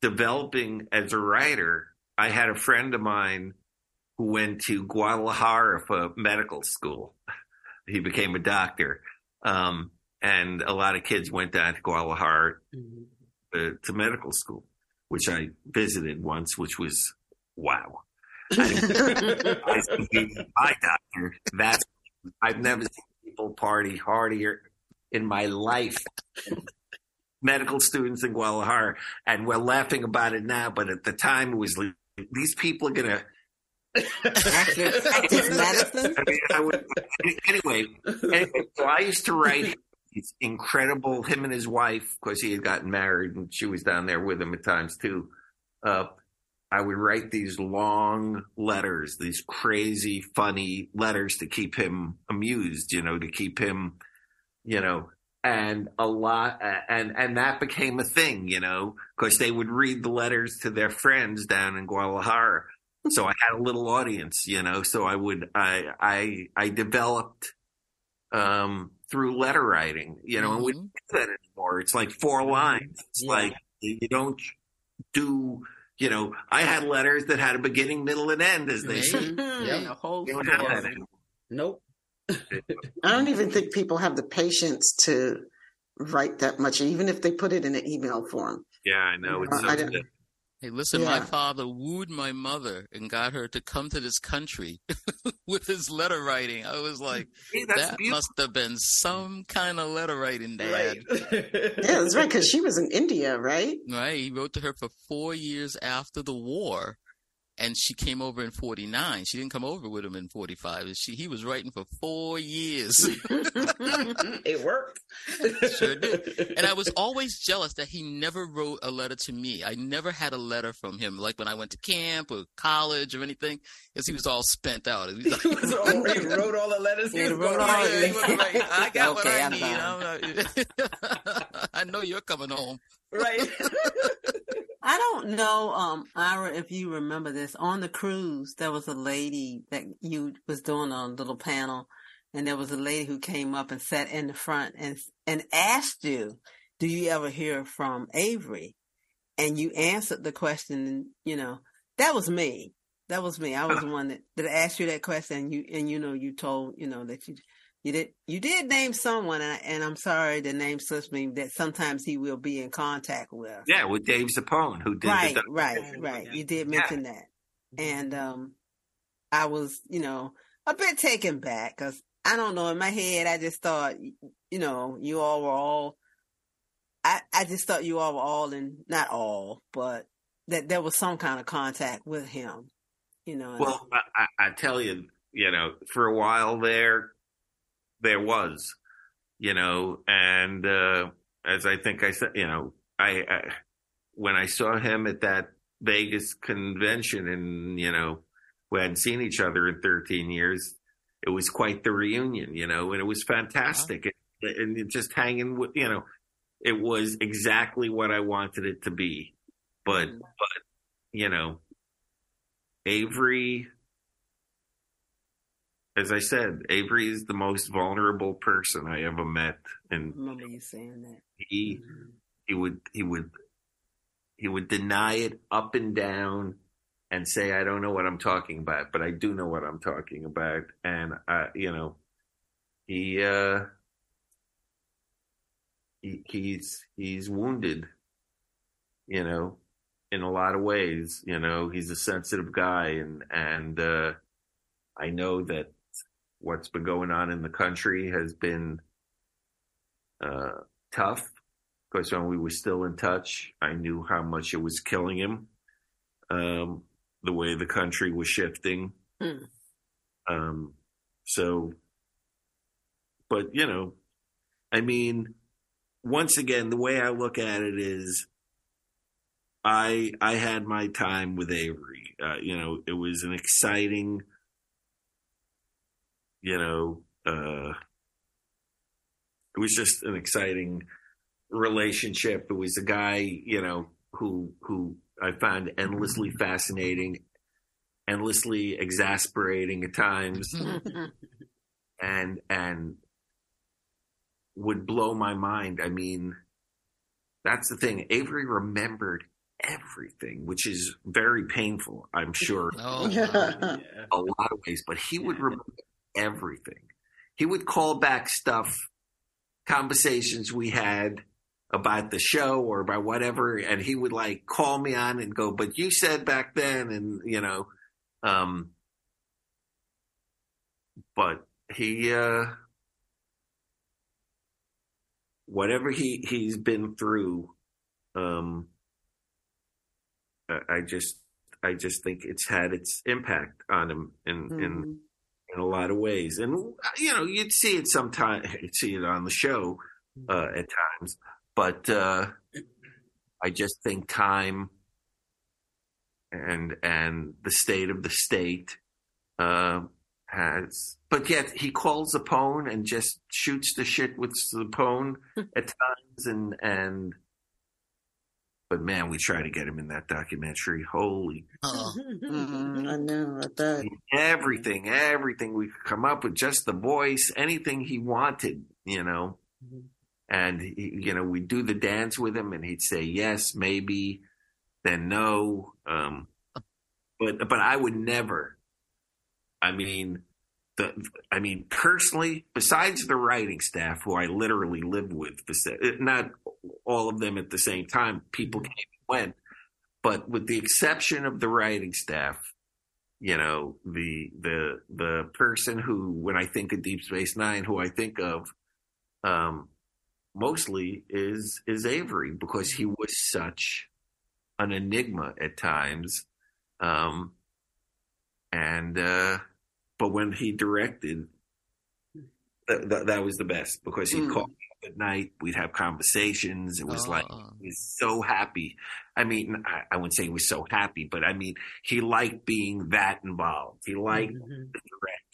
developing as a writer, I had a friend of mine who went to Guadalajara for medical school. He became a doctor. Um, and a lot of kids went down to Guadalajara uh, to medical school, which I visited once, which was wow. I my doctor, that's I've never seen people party hardier in my life. Medical students in Guadalajara, and we're laughing about it now, but at the time it was these people are gonna. Medicine. I mean, I would, anyway, anyway, so I used to write these incredible. Him and his wife, because he had gotten married, and she was down there with him at times too. Uh, I would write these long letters, these crazy, funny letters to keep him amused, you know, to keep him, you know, and a lot, and and that became a thing, you know, because they would read the letters to their friends down in Guadalajara. So I had a little audience, you know. So I would, I, I, I developed um, through letter writing, you know, and we don't do that anymore. It's like four lines. It's Yeah. like you don't do you know, I had letters that had a beginning, middle, and end, as they say. A whole You don't have story. that anymore. Nope. I don't even think people have the patience to write that much, even if they put it in an email form. Yeah, I know. It's I so didn't- good. Hey, listen, my father wooed my mother and got her to come to this country with his letter writing. I was like, Hey, that beautiful. must have been some kind of letter writing, Dad. Right. Yeah, that's right, because she was in India, right? Right. He wrote to her for four years after the war. And she came over in 49. She didn't come over with him in 45. She, he was writing for four years. it worked. Sure did. And I was always jealous that he never wrote a letter to me. I never had a letter from him, like when I went to camp or college or anything, because he was all spent out. He was like, he, was all, he wrote all the letters. He was wrote going all the- he was like, I got what Okay, I I'm need. I'm not- I know you're coming home. Right. I don't know, um, Ira, if you remember this. On the cruise, there was a lady that you was doing a little panel, and there was a lady who came up and sat in the front and and asked you, "Do you ever hear from Avery?" And you answered the question, and you know that was me. That was me. I was the one that, that asked you that question, and you and you know you told you know that you You did you did name someone, and, I, and I'm sorry the name slips me. That sometimes he will be in contact with. Yeah, with Dave Zappone, who did right, the, right, right. You did mention that, and um, I was, you know, a bit taken back because I don't know. In my head, I just thought, you know, you all were all. I I just thought you all were all in, not all, but that there was some kind of contact with him. You know. Well, I, I tell you, you know, for a while there, there was, you know, and uh, as I think I said, you know, I, I when I saw him at that Vegas convention, and you know, we hadn't seen each other in 13 years. It was quite the reunion, you know, and it was fantastic. Wow. And, and just hanging with, you know, it was exactly what I wanted it to be. But, mm. but, you know, Avery as I said, Avery is the most vulnerable person I ever met. And I remember you saying that. He mm-hmm. he would he would he would deny it up and down and say I don't know what I'm talking about, but I do know what I'm talking about. And I you know he uh he, he's he's wounded, you know, in a lot of ways. You know, he's a sensitive guy and and uh I know that what's been going on in the country has been uh, tough. Because when we were still in touch, I knew how much it was killing him. Um, the way the country was shifting. Mm. Um, so, but you know, I mean, once again, the way I look at it is, I I had my time with Avery. Uh, you know, it was an exciting you know, uh, it was just an exciting relationship. It was a guy, you know, who who I found endlessly fascinating, endlessly exasperating at times, and and would blow my mind. I mean, that's the thing. Avery remembered everything, which is very painful, I'm sure, oh, yeah. a lot of ways. But he would remember everything. He would call back stuff, conversations we had about the show or about whatever, and he would like call me on and go, "But you said back then," and you know, um, but he, uh, whatever he he's been through, um, I just I just think it's had its impact on him in mm-hmm. in in a lot of ways. And, you know, you'd see it sometimes, you'd see it on the show uh, at times. But uh, I just think time and and the state of the state uh, has. But yet he calls Zappone and just shoots the shit with Zappone at times, and and but man, we try to get him in that documentary. Holy, mm-hmm. I know. I bet everything, everything we could come up with, just the voice, anything he wanted, you know. Mm-hmm. And he, you know, we'd do the dance with him, and he'd say yes, maybe, then no. Um, but but I would never. I mean, the I mean, personally, besides the writing staff, who I literally lived with, not all of them at the same time, people came and went, but with the exception of the writing staff, you know, the the the person who, when I think of Deep Space Nine, who I think of, um, mostly is is Avery because he was such an enigma at times, um, and. uh but when he directed, that, that, that was the best because he'd mm. call me up at night. We'd have conversations. It was like oh. he was so happy. I mean, I, I, wouldn't say he was so happy, but I mean, he liked being that involved. He liked mm-hmm. the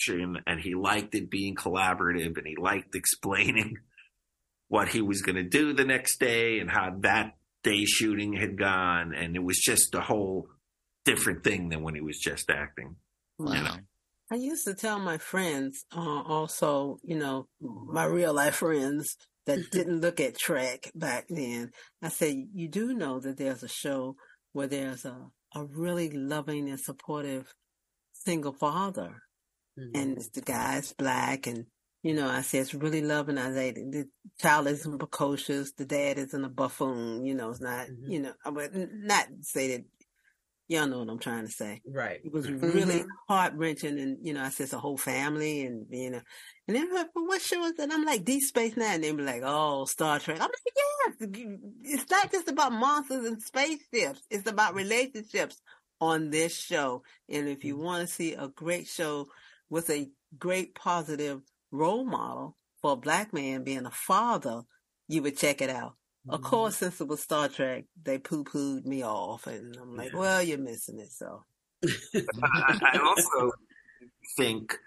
direction, and he liked it being collaborative, and he liked explaining what he was going to do the next day and how that day shooting had gone, and it was just a whole different thing than when he was just acting. Wow. You know? I used to tell my friends, uh, also, you know, my real life friends that didn't look at Trek back then. I said, you do know that there's a show where there's a, a really loving and supportive single father. Mm-hmm. And the guy's black and you know, I said, it's really loving. I say the child isn't precocious, the dad isn't a buffoon. You know, it's not. Mhm. You know, I would not say that. Y'all know what I'm trying to say. Right. It was Mhm. really heart wrenching, and you know, I said it's a whole family, and you know, and they're like, "Well, what show is that?" I'm like, "Deep Space Nine." And they be like, "Oh, Star Trek." I'm like, "Yes, it's not just about monsters and spaceships; it's about relationships on this show." And if you want to see a great show with a great positive role model for a black man being a father, you would check it out. Of Mhm. course, since it was Star Trek, they poo pooed me off, and I'm like, Yeah. "Well, you're missing it." So. I, I also think,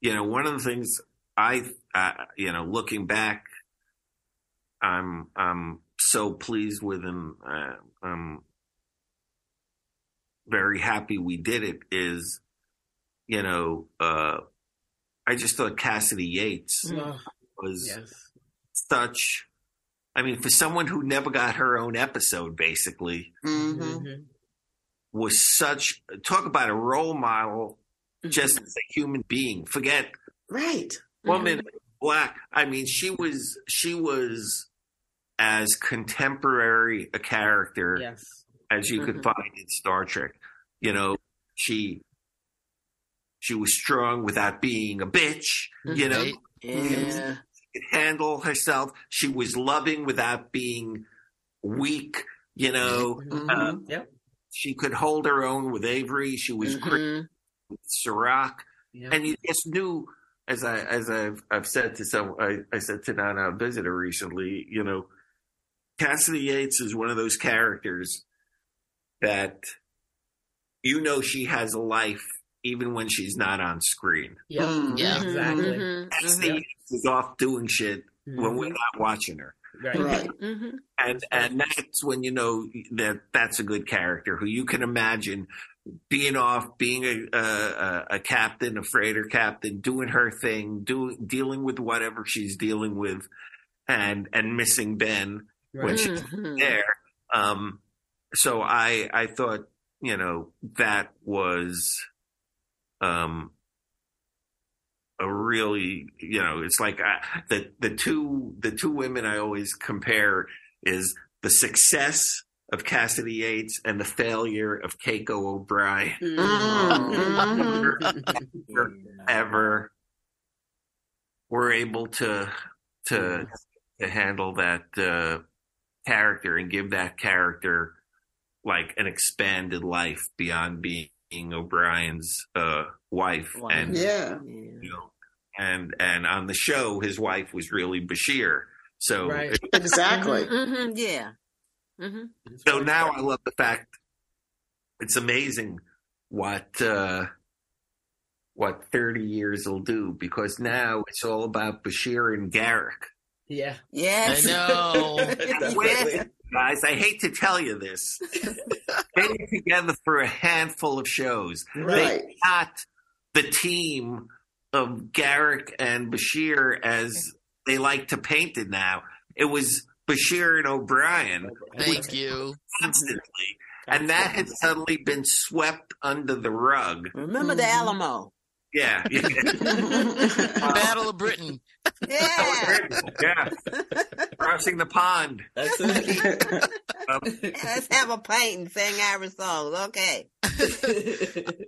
you know, one of the things I, uh, you know, looking back, I'm I'm so pleased with and uh, I'm very happy we did it. Is you know, uh, I just thought Kasidy Yates Oh, was yes. such. I mean, for someone who never got her own episode, basically, hmm Mhm. was such talk about a role model just Mm-hmm. as a human being. Forget Right. woman black. I mean, she was she was as contemporary a character Yes. as you could Mhm. find in Star Trek. You know, she she was strong without being a bitch. You know, Right? Yeah. Could handle herself. She was loving without being weak. You know, Mhm. uh, Yep. she could hold her own with Avery. She was great Mhm. with Cirroc. Yep. and you just knew as I as I've I've said to some I, I said to Nana a Visitor recently, you know, Kasidy Yates is one of those characters that you know she has a life even when she's not on screen. Yep. Mm. Yeah. Exactly. Mhm. Kasidy Mhm. Yates is off doing shit when we're Mhm. not watching her. Right. Right. Mhm. And and that's when you know that that's a good character who you can imagine being off, being a a, a captain, a freighter captain, doing her thing, doing dealing with whatever she's dealing with, and and missing Ben when Right. she's Mhm. there. Um, so I I thought you know that was um a really you know it's like I, the the two the two women I always compare is the success of Kasidy Yates and the failure of Keiko O'Brien Mhm. ever were able to to to handle that uh, character and give that character like an expanded life beyond being O'Brien's uh, wife Wow. and Yeah. Yeah. you know and and on the show his wife was really Bashir so Right. Exactly. Mhm. Mhm. Yeah. Mhm. so now I love the fact it's amazing what uh what 30 years will do because now it's all about Bashir and Garak Yeah. Yes. I know. Definitely. guys I hate to tell you this they were together for a handful of shows Right. they got the team of Garak and Bashir as they like to paint it now it was Bashir and O'Brien Thank you. constantly and that had suddenly been swept under the rug Remember the mm-hmm. Alamo. Yeah yeah Battle of Britain. Yeah. yeah crossing the pond That's it. Let's have a pint and sing Irish songs. Okay. So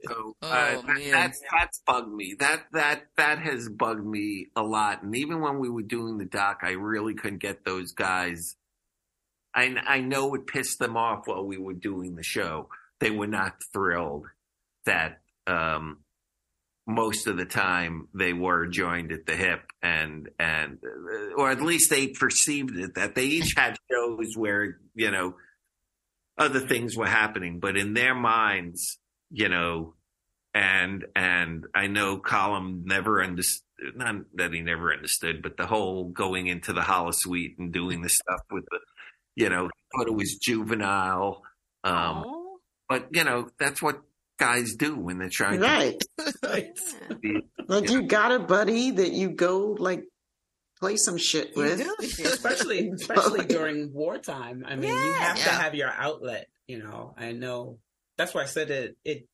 Oh, uh, that- man. that's that's bugged me. That that that has bugged me a lot. And even when we were doing the doc, I really couldn't get those guys. I I know it pissed them off while we were doing the show. They were not thrilled that um, most of the time they were joined at the hip, and and uh, or at least they perceived it that they each had shows where you know other things were happening, but in their minds, you know, and and I know Colin never understood. Not that he never understood, but the whole going into the holosuite and doing the stuff with the, you know, thought it was juvenile. Um, but you know, that's what guys do when they're trying Right. Right. to be. Like you got a buddy that you go like play some shit you with. do. especially especially during wartime. I mean, you Yeah. have to have your outlet. You know, I know that's why I said it. It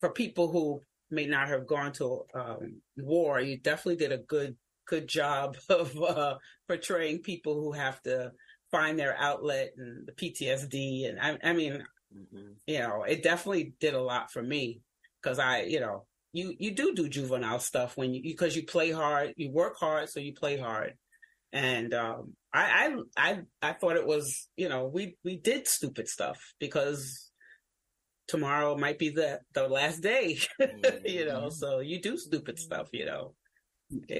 for people who may not have gone to um, war, you definitely did a good good job of uh, portraying people who have to find their outlet and the PTSD. And I, I mean, mm-hmm. you know, it definitely did a lot for me because I, you know, you you do do juvenile stuff when you because you play hard, you work hard, so you play hard. And um, I, I I I thought it was, you know, we we did stupid stuff because tomorrow might be the the last day, you know. Mm-hmm. So you do stupid stuff, you know.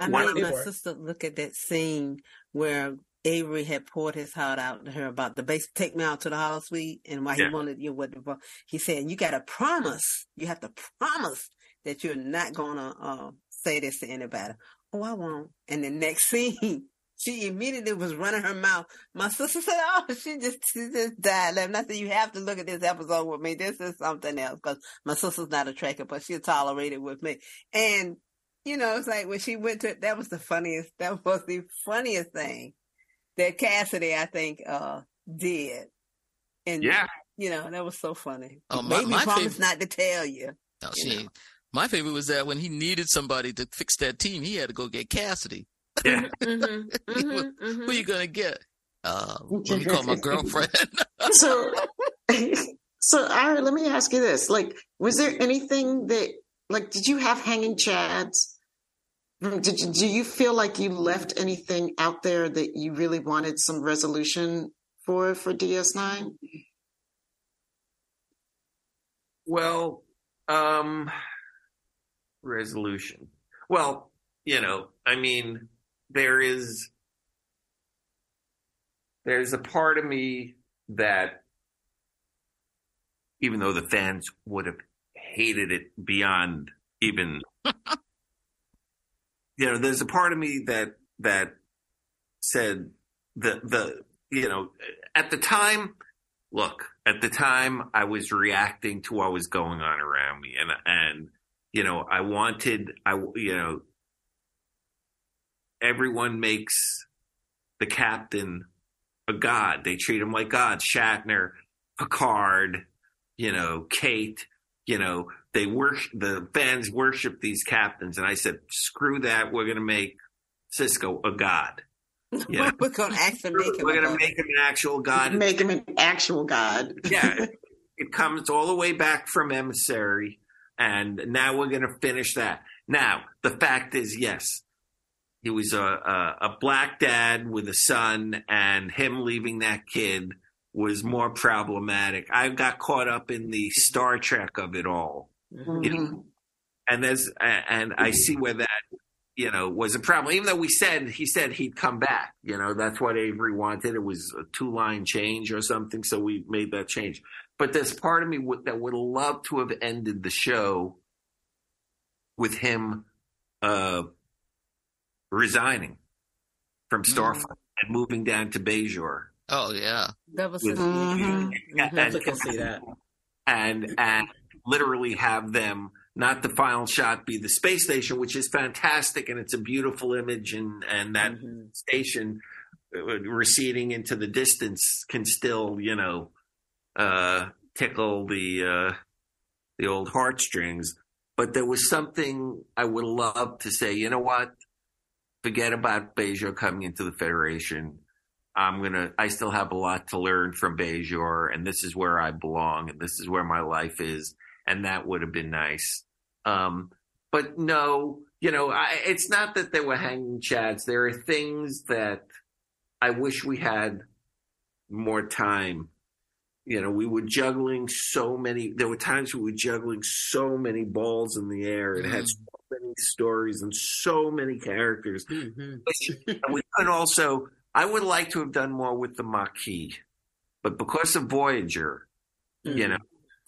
I made my sister look at that scene where Avery had poured his heart out to her about the base, take me out to the holosuite, and why yeah. he wanted you what he said, you got to promise, you have to promise that you're not going to uh, say this to anybody. Oh, I won't. And the next scene, she immediately was running her mouth. My sister said, "Oh, she just she just died." Like, nothing. You have to look at this episode with me. This is something else because my sister's not a Trekker, but she'll tolerate it with me. And you know, it's like when she went to that was the funniest. That was the funniest thing that Kasidy, I think, uh did. And yeah, you know, that was so funny. Oh, my, Made me promise favorite... not to tell you. No, you she. Know? My favorite was that when he needed somebody to fix that team, he had to go get Kasidy. Yeah. mm-hmm, mm-hmm, mm-hmm. Who are you gonna get? Uh, let me call my girlfriend. so, so Ira, let me ask you this: like, was there anything that, like, did you have hanging chads? Did you, do you feel like you left anything out there that you really wanted some resolution for for DS9? Well, um, resolution. Well, you know, I mean, there is there's a part of me that even though the fans would have hated it beyond even you know there's a part of me that that said the the you know at the time look at the time i was reacting to what was going on around me and and you know i wanted i you know everyone makes the captain a god. They treat him like God. Shatner, Picard, you know, Kate, you know, they worship the fans worship these captains. And I said, screw that. We're going to make Sisko a god. Yeah, we're going to actually make him. We're going to make him an actual god. Make him an actual god. yeah, it comes all the way back from emissary, and now we're going to finish that. Now the fact is, yes, he was a, a, a black dad with a son, and him leaving that kid was more problematic. I got caught up in the Star Trek of it all, mm-hmm. you know? and there's and I see where that you know was a problem. Even though we said he said he'd come back, you know that's what Avery wanted. It was a two line change or something, so we made that change. But there's part of me that would love to have ended the show with him uh, resigning from mm-hmm. Mm. and moving down to Bajor. Oh yeah, that was. With, mm-hmm. and, and, can see that. And and literally have them not the final shot be the space station, which is fantastic and it's a beautiful image, and and that mm-hmm. station uh, receding into the distance can still you know uh, tickle the uh, the old heartstrings. But there was something I would love to say. You know what? forget about Bajor coming into the Federation. I'm gonna. I still have a lot to learn from Bajor, and this is where I belong, and this is where my life is, and that would have been nice. Um, but no, you know, I, it's not that they were hanging chads. There are things that I wish we had more time. You know, we were juggling so many. There were times we were juggling so many balls in the air. It had so many stories and so many characters. Mm-hmm. and we could also, I would like to have done more with the Maquis, but because of Voyager, mm-hmm. you know,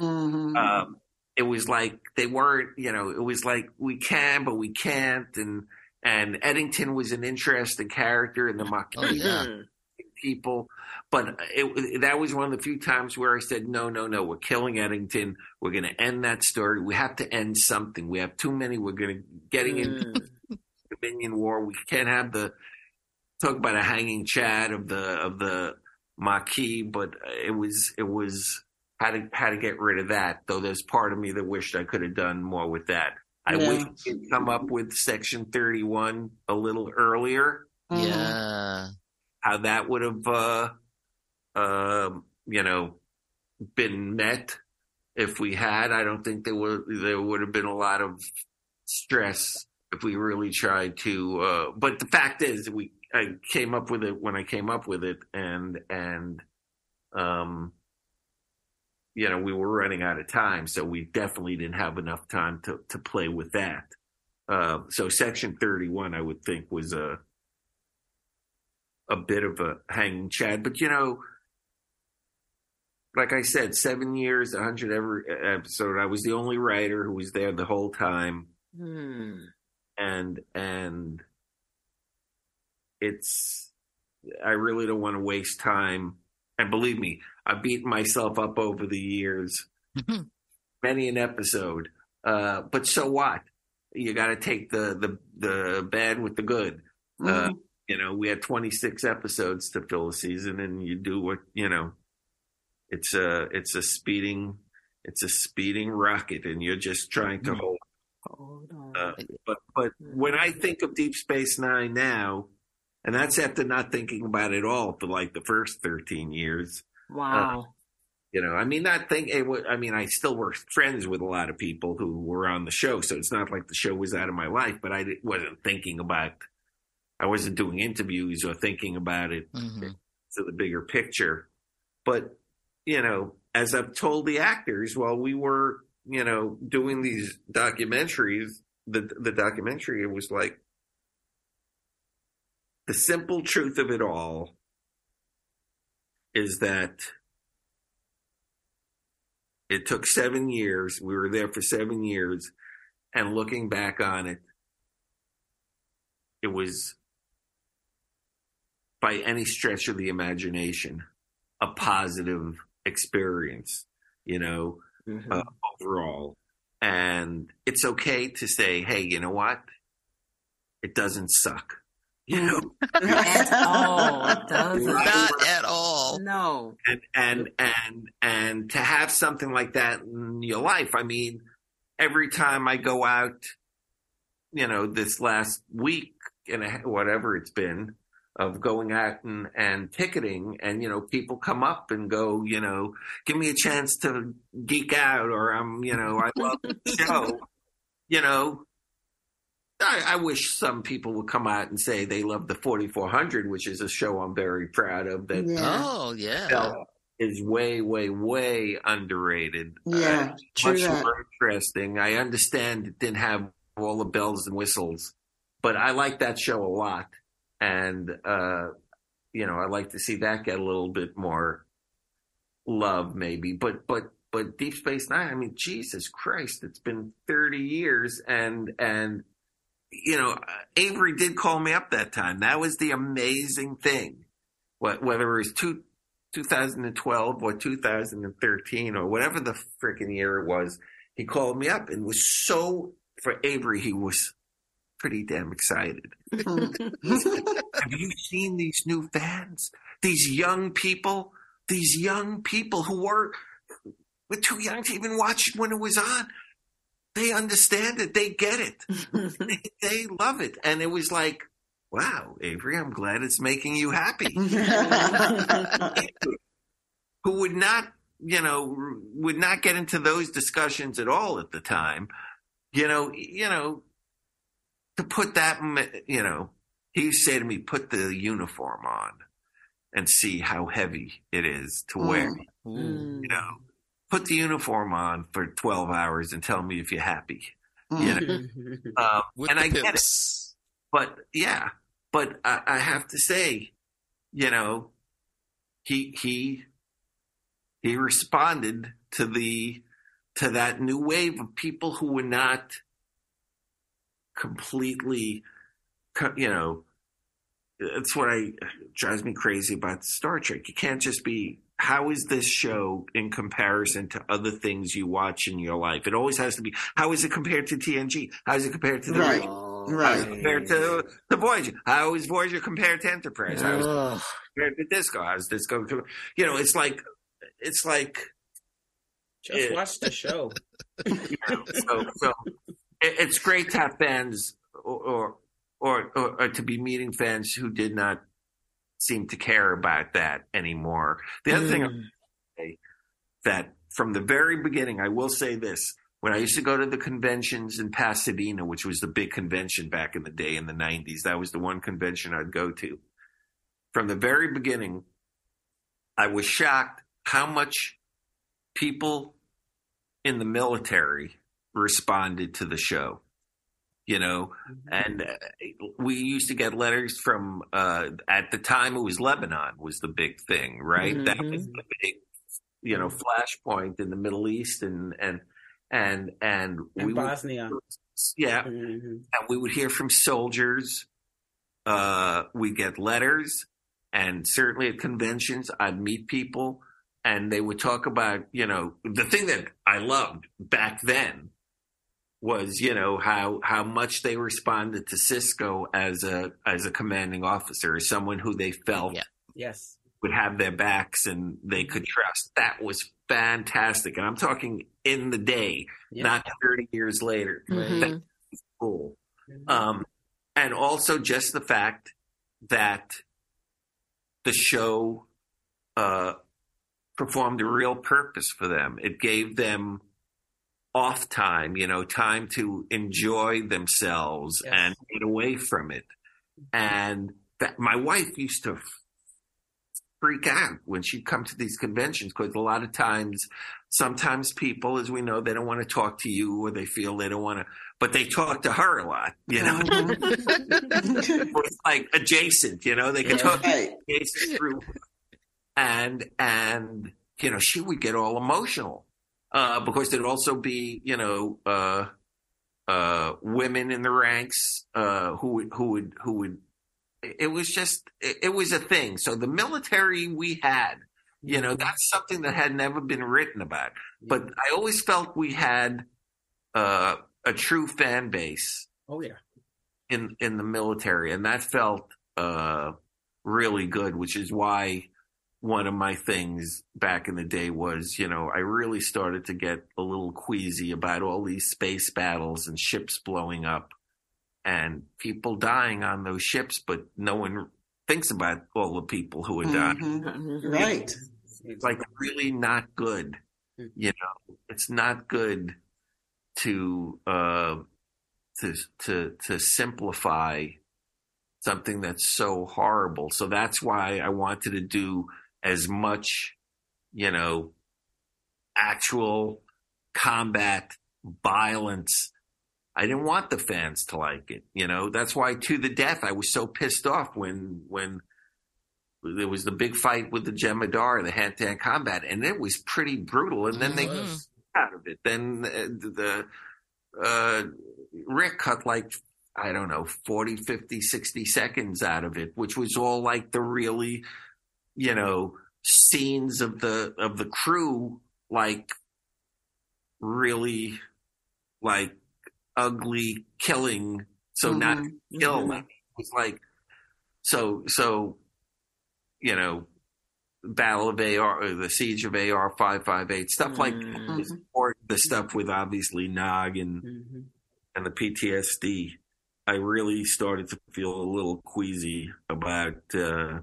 mm-hmm. um, it was like they weren't, you know, it was like we can, but we can't. And, and Eddington was an interesting character in the Maquis. Oh, yeah. People, but it, that was one of the few times where I said, no, no, no, we're killing Eddington. We're going to end that story. We have to end something. We have too many. We're going to getting mm. into Dominion War. We can't have the talk about a hanging chat of the of the Maquis, but it was it was how to how to get rid of that. Though there's part of me that wished I could have done more with that. I Yeah. wish we'd come up with Section 31 a little earlier. Mhm. Yeah. How that would have, uh, um, you know, been met if we had. I don't think there would there would have been a lot of stress if we really tried to. Uh, but the fact is, we I came up with it when I came up with it, and and um, you know, we were running out of time, so we definitely didn't have enough time to to play with that. Uh, so Section Thirty One, I would think, was a a bit of a hanging chad, but you know. Like I said, seven years, a hundred every episode. I was the only writer who was there the whole time Hmm. and and it's I really don't want to waste time. And believe me, I've beaten myself up over the years, many an episode. Uh, but so what? You got to take the the the bad with the good. Uh, Mhm. you know, we had 26 episodes to fill a season, and you do what you know. It's a it's a speeding it's a speeding rocket, and you're just trying to Mhm. hold Hold uh, but but when I think of Deep Space Nine now, and that's after not thinking about it all for like the first thirteen years. wow. You know, I mean, not think. It wa- I mean, I still were friends with a lot of people who were on the show, so it's not like the show was out of my life. But I wasn't thinking about. I wasn't doing interviews or thinking about it hmm to the bigger picture. But, you know, as I've told the actors while we were, you know, doing these documentaries, the the documentary, it was like the simple truth of it all is that it took seven years. We were there for seven years. And looking back on it, it was by any stretch of the imagination a positive experience, you know, Mhm. uh, overall. And it's okay to say, hey, you know what? It doesn't suck. You know, At all. Doesn't. Not at all. No. and and and and to have something like that in your life. I mean, every time I go out, you know, this last week and a- whatever it's been of going out and and ticketing, and you know, people come up and go, you know, give me a chance to geek out, or I'm, you know, I love the show, you know. I, I wish some people would come out and say they love the 4400, which is a show I'm very proud of. That Yeah. Oh, yeah. felt is way, way, way underrated. Yeah, Uh, true much that. more interesting. I understand it didn't have all the bells and whistles, but I like that show a lot. And, uh, you know, I like to see that get a little bit more love, maybe. But, but, but Deep Space Nine, I mean, Jesus Christ, it's been 30 years and, and, you know, Avery did call me up that time. That was the amazing thing. What, whether it was two, 2012 or 2013 or whatever the freaking year it was, he called me up and was so, for Avery, he was pretty damn excited. Have you seen these new fans? These young people, these young people who were, were too young to even watch when it was on. They understand it. They get it. They, they love it. And it was like, wow, Avery, I'm glad it's making you happy. who would not, you know, would not get into those discussions at all at the time. You know, you know, to put that, you know, he used to say to me, put the uniform on and see how heavy it is to wear. Mm. You know, put the uniform on for 12 hours and tell me if you're happy. You know, mm-hmm. um, With and the I get it but yeah, but I, I have to say, you know, he he he responded to the to that new wave of people who were not completely, you know, it's what I drives me crazy about Star Trek. You can't just be. How is this show in comparison to other things you watch in your life? It always has to be. How is it compared to TNG? How is it compared to the Right. How Right. is it compared to the Voyager? How is Voyager compared to Enterprise? How is it compared to Disco? How is Disco? co- You know, it's like it's like Just Yeah. watch the show. you know, so so it's great to have fans or or, or, or to be meeting fans who did not seem to care about that anymore. The other mm. thing that from the very beginning, I will say this: when I used to go to the conventions in Pasadena, which was the big convention back in the day in the '90s, that was the one convention I'd go to. From the very beginning, I was shocked how much people in the military responded to the show you know mm-hmm. and uh, we used to get letters from uh, at the time it was lebanon was the big thing right mm-hmm. that was the big you know flashpoint in the middle east and and and and, and we bosnia would, yeah mm-hmm. and we would hear from soldiers uh we get letters and certainly at conventions i'd meet people and they would talk about you know the thing that i loved back then was you know how how much they responded to Sisko as a as a commanding officer, as someone who they felt yeah. yes would have their backs and they could trust. That was fantastic, and I'm talking in the day, yeah. not 30 years later. Mm-hmm. That was cool. Mm-hmm. Um, and also just the fact that the show uh, performed a real purpose for them. It gave them off time, you know, time to enjoy themselves yes. and get away from it. And that my wife used to freak out when she'd come to these conventions because a lot of times, sometimes people, as we know, they don't want to talk to you or they feel they don't want to, but they talk to her a lot, you know. Mm-hmm. like adjacent, you know, they can talk adjacent through, and and you know, she would get all emotional uh, because there'd also be, you know, uh, uh, women in the ranks uh, who would who would who would. It was just it, it, was a thing. So the military we had, you know, that's something that had never been written about. But I always felt we had uh, a true fan base. Oh yeah, in in the military, and that felt uh, really good, which is why one of my things back in the day was, you know, I really started to get a little queasy about all these space battles and ships blowing up and people dying on those ships, but no one thinks about all the people who are mm-hmm. dying. Right. It's like really not good. You know, it's not good to uh to to to simplify something that's so horrible. So that's why I wanted to do as much, you know, actual combat violence. I didn't want the fans to like it. You know, that's why to the death I was so pissed off when when there was the big fight with the Jem'Hadar, the hand to hand combat, and it was pretty brutal. And then they got out of it. Then the, the uh, Rick cut like I don't know 40, 50, 60 seconds out of it, which was all like the really you know, scenes of the of the crew like really like ugly killing so mm-hmm. not kill mm-hmm. it's like so so you know battle of ar or the siege of ar 558 stuff like mm-hmm. or the stuff with obviously nog and mm-hmm. and the ptsd i really started to feel a little queasy about uh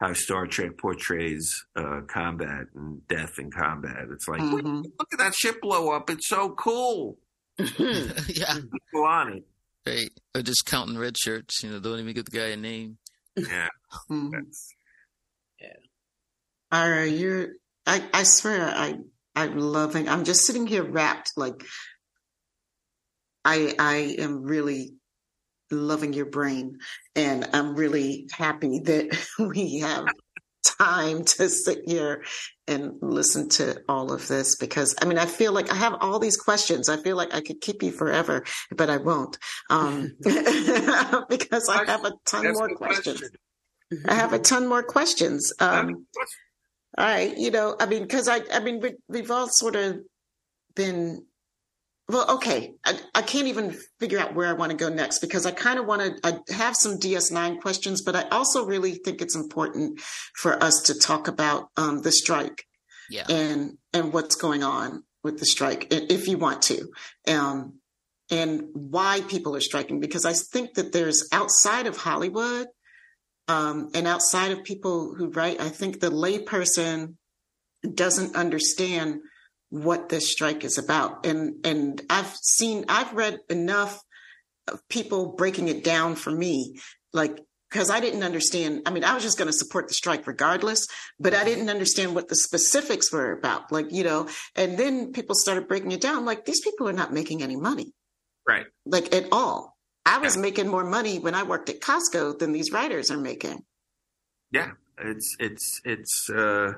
how Star Trek portrays uh, combat and death in combat. It's like, mm-hmm. look at that ship blow up. It's so cool. yeah. People on it. Right. Or just counting red shirts, you know, don't even give the guy a name. Yeah. mm-hmm. Yeah. All right. You're, I, I swear, I, I'm loving, I'm just sitting here wrapped. Like, I, I am really loving your brain. And I'm really happy that we have time to sit here and listen to all of this because I mean, I feel like I have all these questions. I feel like I could keep you forever, but I won't um, because I have a ton more questions. I have a ton more questions. Um, all right, you know, I mean, because I, I mean, we, we've all sort of been well, okay. I, I, can't even figure out where I want to go next because I kind of want to I have some DS9 questions, but I also really think it's important for us to talk about um, the strike yeah. and and what's going on with the strike, if you want to. Um, and why people are striking because I think that there's outside of Hollywood um, and outside of people who write, I think the layperson doesn't understand what this strike is about. And and I've seen, I've read enough of people breaking it down for me, like because I didn't understand. I mean, I was just going to support the strike regardless, but I didn't understand what the specifics were about. Like, you know, and then people started breaking it down. Like, these people are not making any money. Right. Like, at all. I was yeah. making more money when I worked at Costco than these writers are making. Yeah. It's, it's, it's, uh,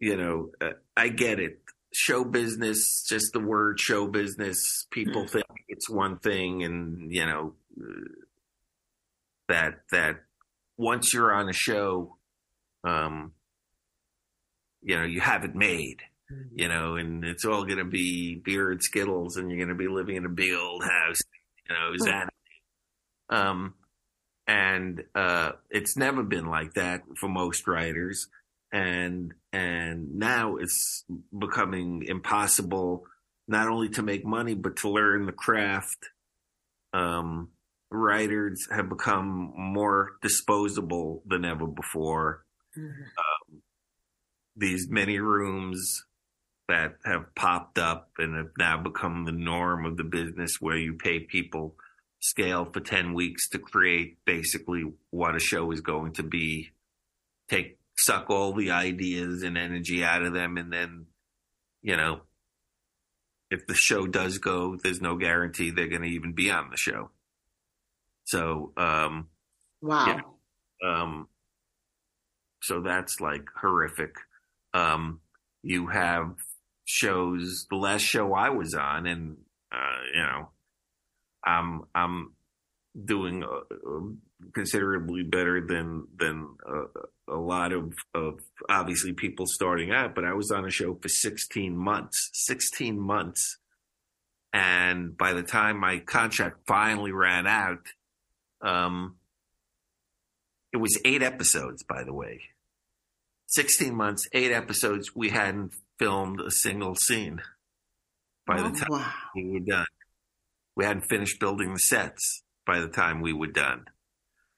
you know, uh, I get it. Show business, just the word show business, people mm. think it's one thing and, you know, that that once you're on a show, um, you know, you have it made, mm-hmm. you know, and it's all going to be beer and Skittles, and you're going to be living in a big old house, you know, is that, um, and uh, it's never been like that for most writers, and and now it's becoming impossible not only to make money but to learn the craft. Um, writers have become more disposable than ever before. Mm-hmm. Um, these many rooms that have popped up and have now become the norm of the business where you pay people scale for 10 weeks to create basically what a show is going to be take suck all the ideas and energy out of them and then you know if the show does go there's no guarantee they're going to even be on the show so, um, wow. Yeah, um, so that's like horrific. Um, you have shows, the last show I was on and, uh, you know, I'm, I'm doing uh, considerably better than, than uh, a lot of, of obviously people starting out, but I was on a show for 16 months, 16 months. And by the time my contract finally ran out, um, it was eight episodes, by the way. 16 months, eight episodes. We hadn't filmed a single scene by oh, the time wow. we were done. We hadn't finished building the sets by the time we were done.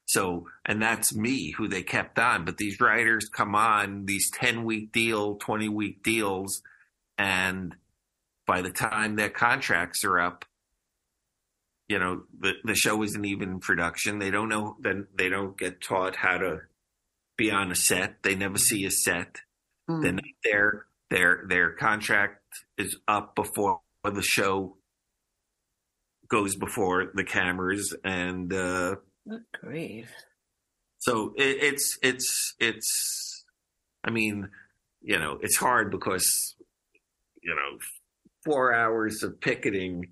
So, and that's me who they kept on. But these writers come on these 10 week deal, 20 week deals. And by the time their contracts are up, you know the the show isn't even in production. They don't know. Then they don't get taught how to be on a set. They never see a set. Mm. Then their their their contract is up before the show goes before the cameras and uh great so it, it's it's it's i mean you know it's hard because you know four hours of picketing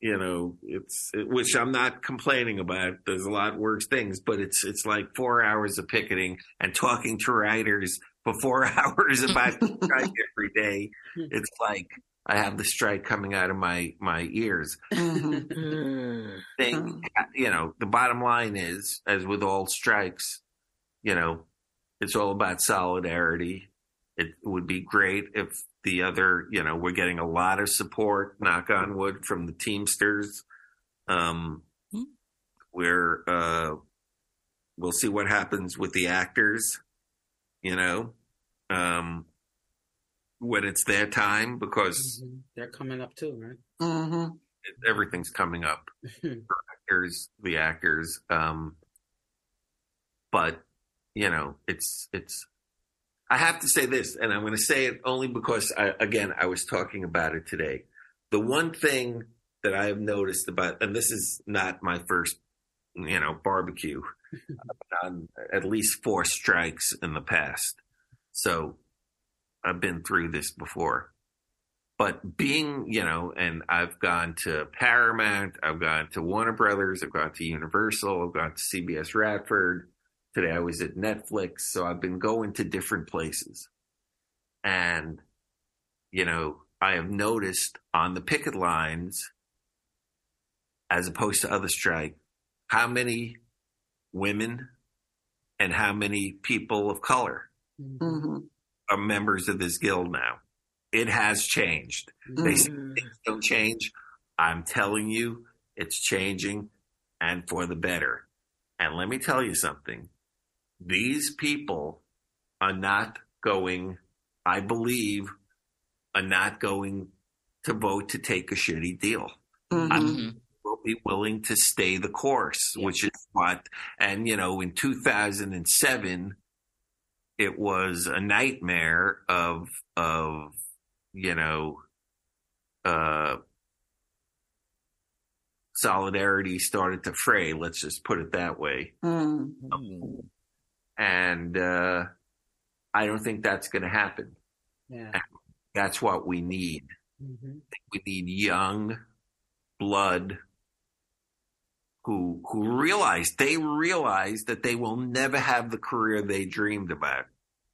you know it's which i'm not complaining about. There's a lot worse things but it's it's like four hours of picketing and talking to writers for four hours about every day. It's like i have the strike coming out of my my ears mm-hmm. thing you know the bottom line is as with all strikes you know it's all about solidarity it would be great if the other, you know, we're getting a lot of support, knock on wood, from the Teamsters. Um, mm-hmm. We're, uh, we'll see what happens with the actors, you know, um, when it's their time because mm-hmm. they're coming up too, right? Mm-hmm. Everything's coming up for actors, the actors. Um, but you know, it's it's I have to say this, and I'm going to say it only because, I, again, I was talking about it today. The one thing that I have noticed about, and this is not my first, you know, barbecue, on at least four strikes in the past. So I've been through this before. But being, you know, and I've gone to Paramount, I've gone to Warner Brothers, I've gone to Universal, I've gone to CBS Radford, Today I was at Netflix, so I've been going to different places. And, you know, I have noticed on the picket lines, as opposed to other strike, how many women and how many people of color mm-hmm. Are members of this guild now. it has changed. They say Mm. things don't change. I'm telling you, it's changing and for the better. And let me tell you something. These people are not going, I believe, are not going to vote to take a shitty deal. Mhm. Mhm. Will be willing to stay the course, which is what, and you know, in 2007, it was a nightmare of, of, you know, uh, solidarity started to fray. Let's just put it that way. Mm. And, uh, I don't think that's going to happen. Yeah. That's what we need. Mhm. We need young blood who who realize they realize that they will never have the career they dreamed about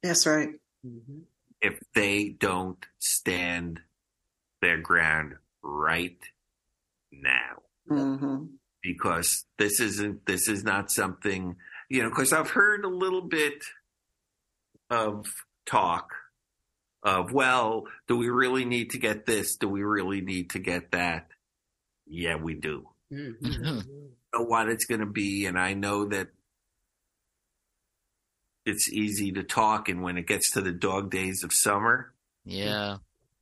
That's right. Mhm. if they don't stand their ground right now. hmm Because this isn't this is not something you know. Because I've heard a little bit of talk of well, do we really need to get this? Do we really need to get that? Yeah, we do. Mhm. know what it's going to be, and I know that it's easy to talk. And when it gets to the dog days of summer, Yeah.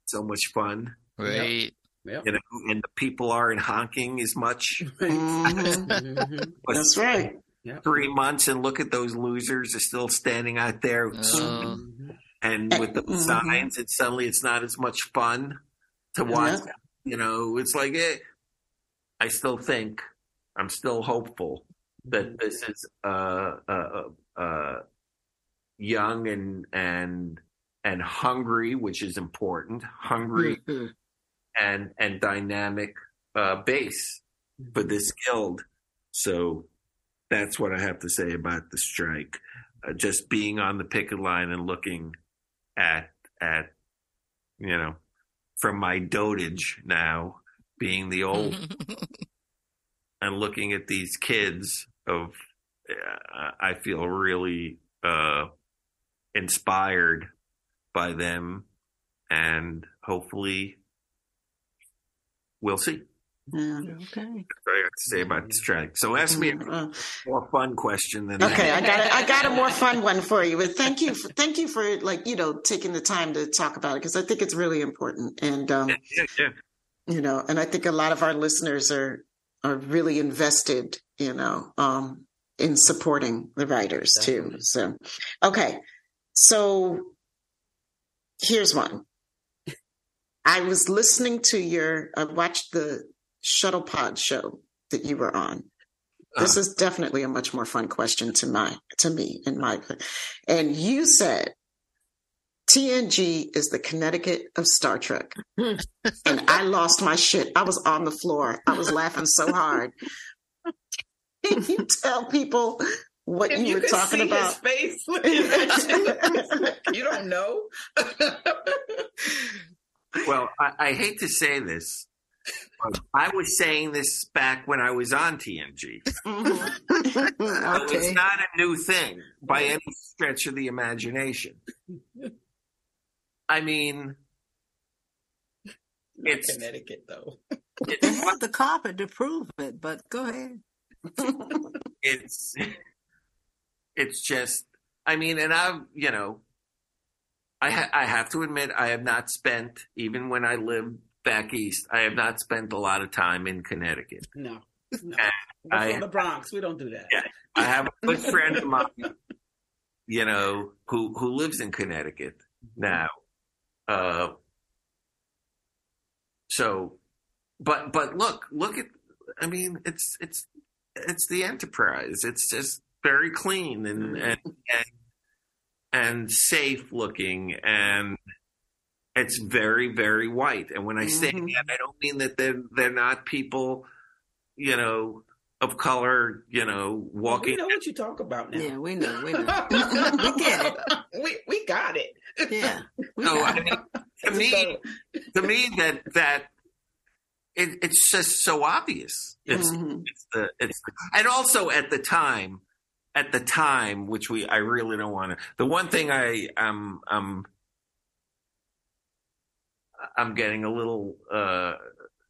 so much fun, Right. Yep. you know, and the people aren't honking as much. Mhm. Mhm. That's right. Three months, and look at those losers are still standing out there, Oh. Mhm. and with the Mhm. signs, and suddenly it's not as much fun to watch. Yeah. You know, it's like eh, I still think I'm still hopeful that this is uh, uh, uh, young and and and hungry, which is important, hungry Mhm. and and dynamic uh, base for this guild. So that's what I have to say about the strike. Uh, just being on the picket line and looking at at you know from my dotage now being the old and looking at these kids of uh, I feel really uh, inspired by them and hopefully we'll see. Yeah. Okay. That's I have to say about the strike. So ask me a Uh, more fun question than Okay, that. I got a, I got a more fun one for you. But thank you, for, thank you for like you know taking the time to talk about it because I think it's really important, and um, Yeah, yeah. you know, and I think a lot of our listeners are are really invested, you know, um, in supporting the writers too. So, okay, so here's one. I was listening to your, I watched the Shuttlepod show that you were on. This Uh, is definitely a much more fun question to my to me in my and you said TNG is the Connecticut of Star Trek. and I lost my shit. I was on the floor. I was laughing so hard. Can you tell people what If you, were talking see about? his face you, you don't know. well, I, I hate to say this, I was saying this back when I was on TNG. Mhm. So It's not a new thing by any stretch of the imagination. I mean, Not It's- Connecticut though. They it's, have the carpet to prove it, but go ahead. it's it's just i mean and i've you know i ha- i have to admit i have not spent even when i lived back east i have not spent a lot of time in connecticut No. No. We're I- from the Bronx. We don't do that. Yeah. i have a good friend of mine you know who who lives in connecticut mm-hmm. now uh so but but look look at i mean it's it's it's the enterprise. It's just very clean and and and, and safe looking and it's very very white. And when i say Mhm. that i don't mean that they're they're not people you know of color you know walking. We know what you talk about now. Yeah, we know, we know. we get it. We we got it. Yeah. No got i mean to me to me that that it, it's just so obvious. It's Mhm. it's the it's the, and also at the time, at the time, which we I really don't want to. The one thing I um um I'm getting a little, uh,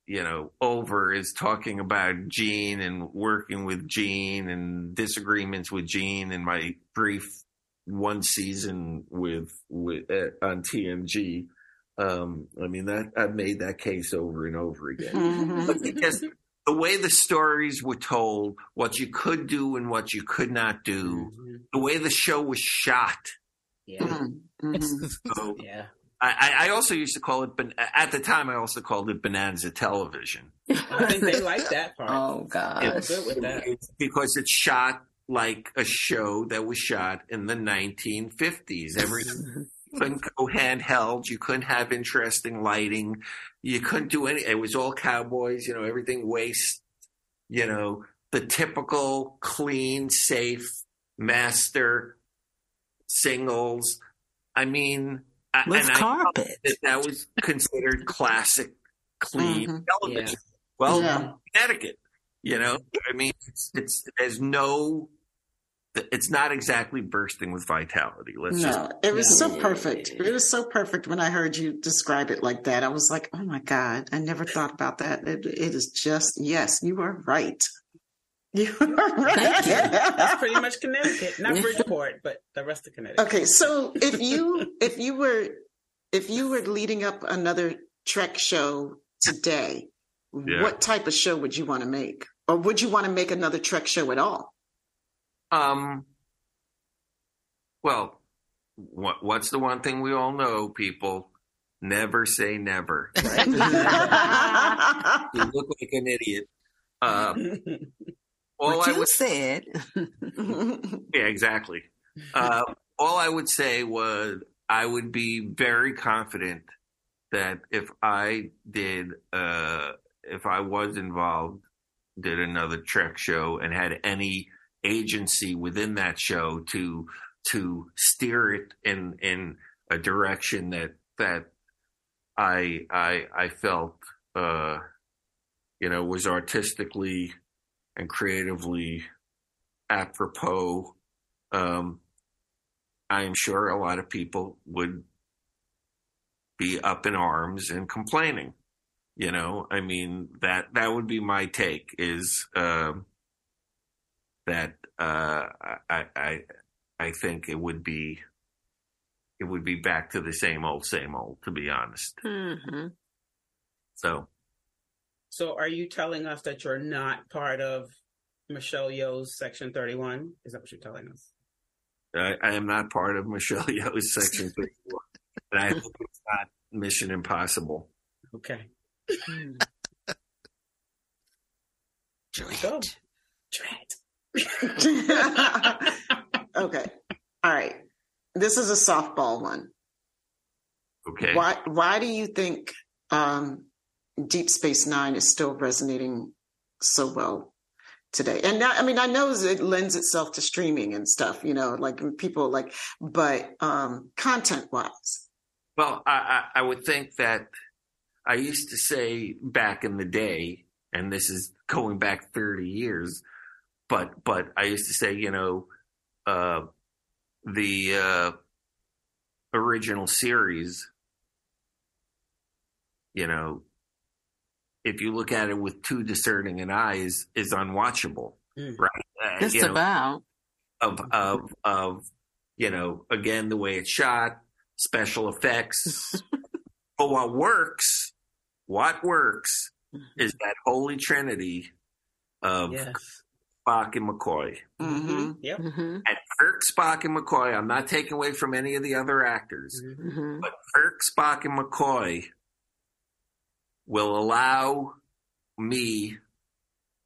you know, over is talking about Gene and working with Gene and disagreements with Gene in my brief one season with with uh, on TNG. Um, I mean that I've made that case over and over again. But because the way the stories were told, what you could do and what you could not do, Mhm. the way the show was shot. Yeah. Mhm. Mhm. So Yeah. I, I I also used to call it, ban- at the time, I also called it Bonanza Television. I think they like that part. Oh God. Yeah. good with because it's shot like a show that was shot in the 1950s. Every you couldn't go handheld. You couldn't have interesting lighting. You couldn't do any. It was all cowboys. You know, everything waste. You know, the typical clean, safe master singles. I mean, I- With and I carpet. that that was considered classic, clean Mhm. television. Well, Yeah. Connecticut, you know, I mean, it's, it's there's no, it's not exactly bursting with vitality. Let's just No, it was Yeah. so perfect. It was so perfect when I heard you describe it like that. I was like, oh my God, I never thought about that. It, it is just, yes, you are right. You are right. That's pretty much Connecticut, not Bridgeport, but the rest of Connecticut. Okay, so if you if you were if you were leading up another Trek show today, Yeah. what type of show would you want to make, or would you want to make another Trek show at all? Um. Well, what what's the one thing we all know, people? Never say never. Right? You look like an idiot. Uh, all What I you would said. Yeah, exactly. Uh, all I would say was I would be very confident that if I did, uh, if I was involved, did another Trek show and had any agency within that show to to steer it in in a direction that that I I I felt uh, you know was artistically and creatively apropos. Um, I am sure a lot of people would be up in arms and complaining. You know, I mean that that would be my take is um, that uh, I, I I think it would be it would be back to the same old same old to be honest. hmm So So, are you telling us that you're not part of Michelle Yeoh's Section 31? Is that what you're telling us? I, I am not part of Michelle Yeoh's Section 31, and I hope it's not Mission Impossible. Okay. Dread. Dread. okay, all right. This is a softball one. Okay. Why why do you think um, Deep Space Nine is still resonating so well today? And now, I mean, I know it lends itself to streaming and stuff, you know, like people like, but um, content wise, Well, I, I, I would think that I used to say back in the day, and this is going back 30 years, but but I used to say, you know, uh, the uh, original series, you know, if you look at it with too discerning an eyes, is unwatchable, Mm. right? Uh, Just you know, about. of of of you know again the way it's shot special effects but what works what works is that holy trinity of Yes. spock and mccoy hmm Yep. hmm and kirk spock and mccoy i'm not taking away from any of the other actors Mhm. hmm but kirk spock and mccoy will allow me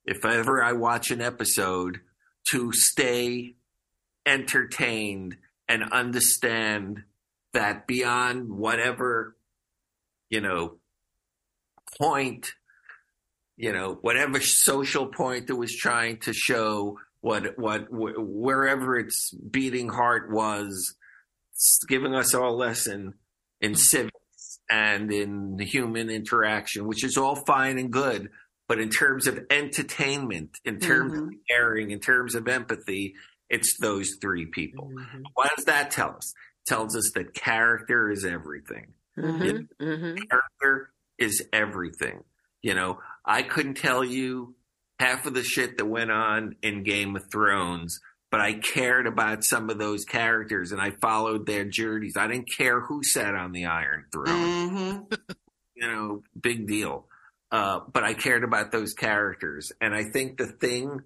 if ever i watch an episode to stay entertained and understand that beyond whatever you know point you know whatever social point it was trying to show what what wh- wherever its beating heart was giving us all a lesson in civics and in human interaction which is all fine and good but in terms of entertainment in terms of caring in terms of empathy it's those three people Mhm. what does that tell us? tells us that character is everything. hmm hmm Character is everything. You know, I couldn't tell you half of the shit that went on in Game of Thrones, but I cared about some of those characters and I followed their journeys. I didn't care who sat on the Iron Throne. Mm-hmm. you know, big deal. Uh, but I cared about those characters. And I think the thing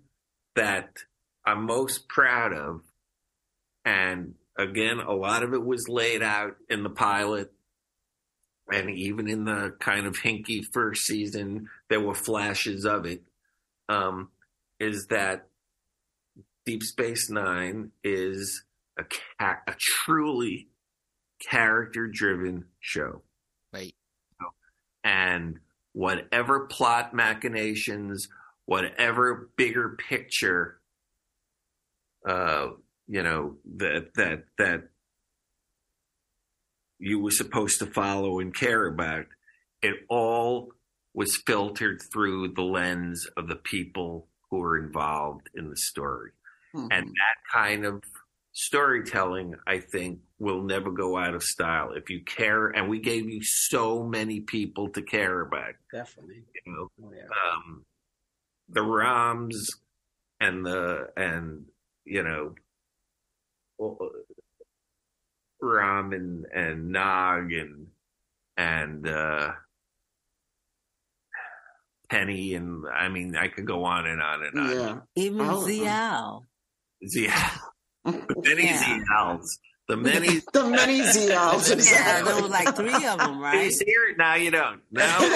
that I'm most proud of, and again, a lot of it was laid out in the pilot and even in the kind of hinky first season, there were flashes of it. Um, is that Deep Space Nine is a, ca- a truly character driven show. Right. And whatever plot machinations, whatever bigger picture, uh, you know, that, that, that you were supposed to follow and care about, it all was filtered through the lens of the people who were involved in the story. Mhm. And that kind of storytelling, I think, will never go out of style. If you care, and we gave you so many people to care about, Definitely. you know, Oh, yeah. um, the Roms and the, and, you know, well, Rom and, and Nog and, and, uh, Penny and I mean I could go on and on and on. Yeah. Even All of. Ziyal. The many Yeah. Ziyals. The many the many Ziyals. Yeah, there was like three of them, you right? see it? Now you don't. No. But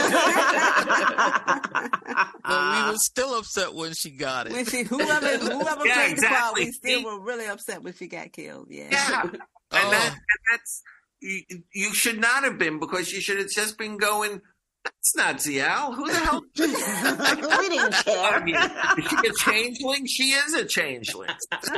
we were uh-huh. still upset when she got it. when she, whoever whoever Yeah, played the part, we still were really upset when she got killed. Yeah. yeah. And, Oh. that, and that's you, you should not have been because you should have just been going. That's not Ziyal. Who the hell? we didn't care. I mean, care. is she a changeling? She is a changeling.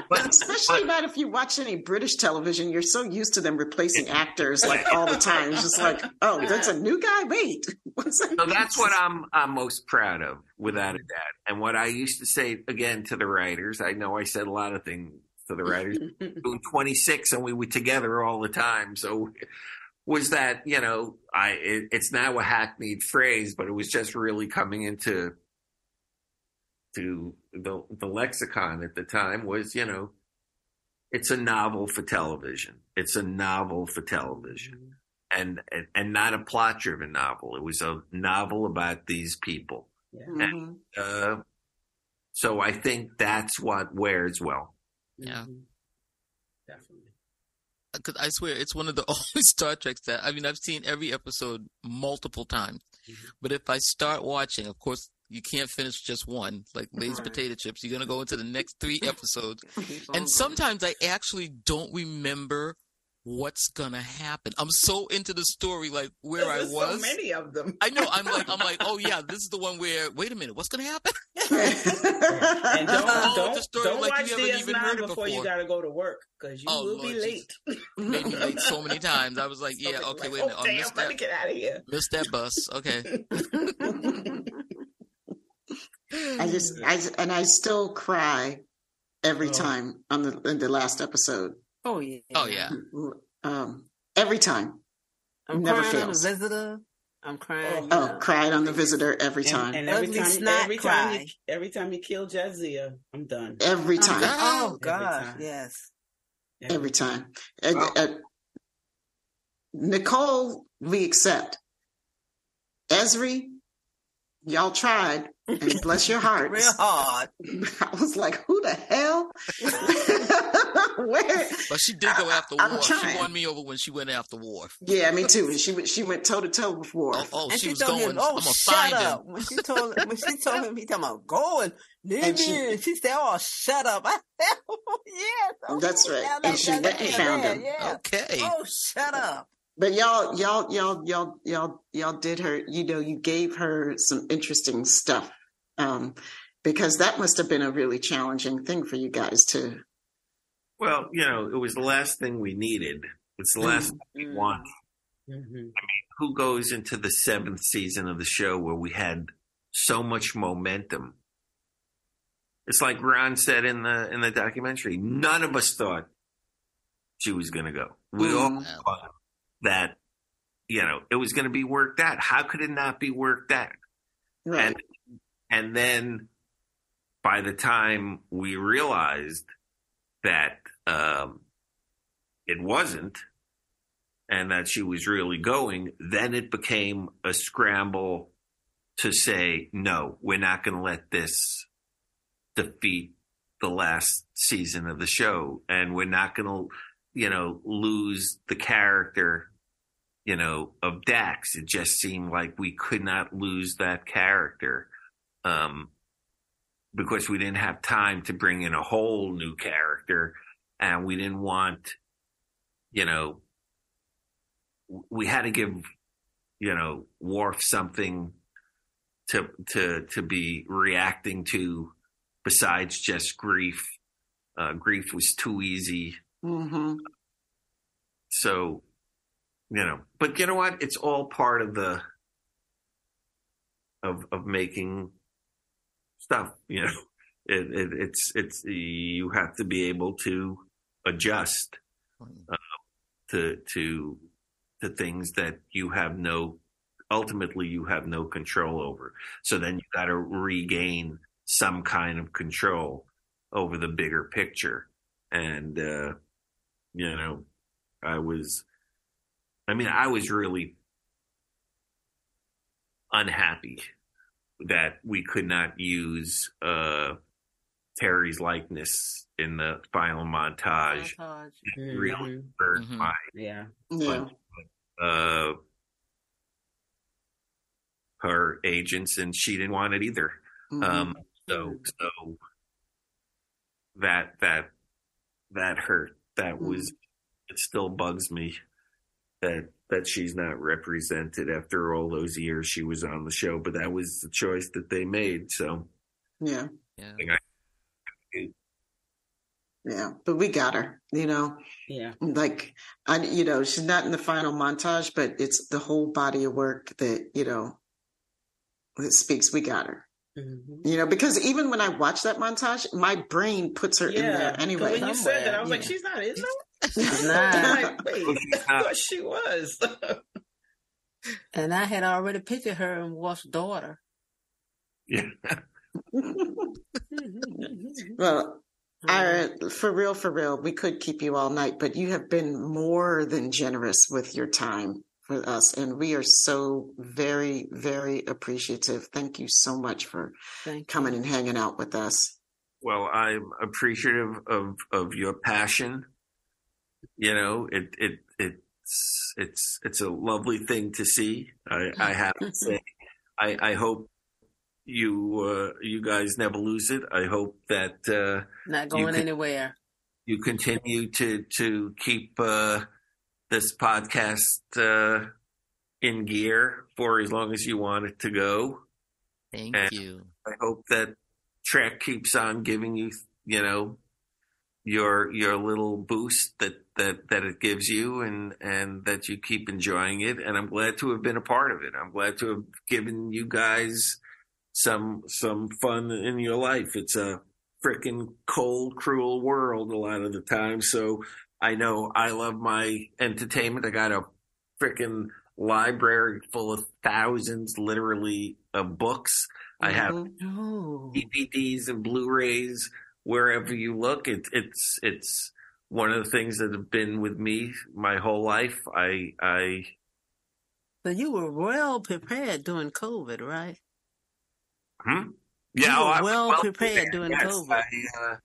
But, Especially not if you watch any British television. You're so used to them replacing actors like all the time. It's just like, oh, that's a new guy. Wait, what's that? So that's what I'm I'm most proud of, without a doubt. And what I used to say again to the writers, I know I said a lot of things to the writers. doing 26 and we were together all the time. So was that, you know, I it, it's now a hackneyed phrase, but it was just really coming into to the the lexicon at the time was, you know, it's a novel for television. It's a novel for television. And and, and not a plot driven novel. It was a novel about these people. Yeah. Mhm. Uh, so I think that's what wears well. Yeah. Because I swear it's one of the only Star Treks that I mean I've seen every episode multiple times, Mhm. but if I start watching, of course you can't finish just one. Like Lay's Right. potato chips, you're gonna go into the next three episodes, and sometimes I actually don't remember what's gonna happen. I'm so into the story, like where I was. so many of them. I know. I'm like, I'm like, oh yeah, this is the one where. Wait a minute, what's gonna happen? And don't Oh, don't, the story don't like watch you haven't even heard DS9 it before you got to go to work because you Oh, will be late. Made me late so many times. I was like, yeah, So, okay, like, wait a minute, Oh, I damn, missed let me that, get out of here. missed that bus. Okay. I just, I and I still cry every Oh. time on the in the last episode. Oh yeah. Oh yeah. Um, every time. I'm Never crying on the fails. visitor. I'm crying. Oh. Oh, cried on the visitor every And, time. and every Ugly time, snot every time, you, every time you kill Jadzia, I'm done. every Oh, time. God. Oh Every gosh, time. yes. Every time. And- Wow. and Nicole, we accept. Ezri, y'all tried, and bless your heart. Real hard. I was like, who the hell? Where? But she did go after I'm Worf. She won me over when she went after Worf. Yeah, me too. And she went, she went toe to toe with Oh, Worf. oh and she, she, was told going. him, "Oh, I'm gonna shut find up." him. When she told when she told him, he talking about going. Leave And me. she- she said, "Oh, shut up." I said, "Oh, yes." Oh, That's right. yeah, And that- she that- went and found him. Yeah. Okay. Oh, shut up. But y'all, y'all, y'all, y'all, y'all, y'all did her. You know, you gave her some interesting stuff, um, because that must have been a really challenging thing for you guys to. Well, you know, it was the last thing we needed. It's the last thing we Mm. wanted. Mhm. Who goes into the seventh season of the show where we had so much momentum? It's like Ron said in the in the documentary. None of us thought she was going to go. We all Mm. thought that you know, it was going to be worked out. How could it not be worked out? Right. And and then by the time we realized that um, it wasn't, and that she was really going, then it became a scramble to say, no, we're not going to let this defeat the last season of the show. And we're not going to, you know, lose the character, you know, of Dax. It just seemed like we could not lose that character. Um, because we didn't have time to bring in a whole new character and we didn't want, you know, we had to give, you know, Worf something to to to be reacting to besides just grief. Uh, grief was too easy. hmm So, you know, but you know what? It's all part of the of of making stuff. You know, it, it, it's it's you have to be able to adjust to to to things that you have no ultimately you have no control over. So then you got to regain some kind of control over the bigger picture. And uh you know, I was I mean, I was really unhappy that we could not use uh Terry's likeness in the final montage. Montage. It Really Mhm. hurt Mhm. my Yeah. Yeah. uh, her agents, and she didn't want it either. Mhm. Um, so, so that that that hurt. That was it. Still bugs me that that she's not represented after all those years she was on the show. But that was the choice that they made. So yeah. Yeah. Yeah. But we got her, you know. Yeah. like I, you know, she's not in the final montage, but it's the whole body of work that you know that speaks. We got her, Mhm. you know, because even when I watch that montage, my brain puts her in there anyway. When you said that, I was like, she's not, is she? She's I'm like, wait, she's I she was. And I had already pictured her and Worf's daughter. yeah, well, I, for real, for real, we could keep you all night, but you have been more than generous with your time for us, and we are so very, very appreciative. Thank you so much for Thank you. coming and hanging out with us. well, I'm appreciative of of your passion. You know, it it it's it's it's a lovely thing to see. I, I have to say, I I hope you uh, you guys never lose it. I hope that uh, Not going could- anywhere. you continue to to keep uh, this podcast uh, in gear for as long as you want it to go. Thank And- you. I hope that Trek keeps on giving you, you know, your your little boost that that that it gives you, and and that you keep enjoying it. And I'm glad to have been a part of it. I'm glad to have given you guys some some fun in your life. It's a freaking cold, cruel world a lot of the time. So I know I love my entertainment. I got a freaking library full of thousands, literally, of books. I have. Oh, DVDs and Blu-rays wherever you look. It, it's it's one of the things that have been with me my whole life. I I so you were well prepared during COVID, right? hmm? Yeah, oh, I well prepared during yes, COVID. I, uh,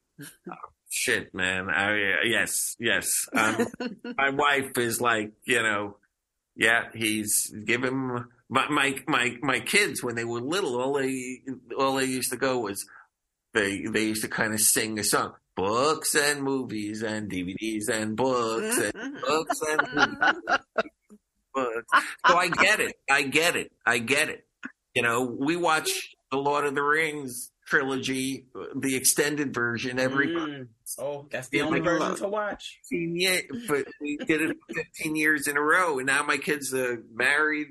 oh, shit, man. I yes, yes. Um, my wife is like, you know, yeah, he's give him my my my my kids when they were little, all they all they used to go was they they used to kind of sing a song, books and movies and DVDs and books and books and movies, books. So I get it, I get it, I get it. You know, we watch the Lord of the Rings trilogy, the extended version every Mm. Oh, that's the Yeah, only like- version to watch. 15 years, but we did it 15 years in a row, and now my kids are married,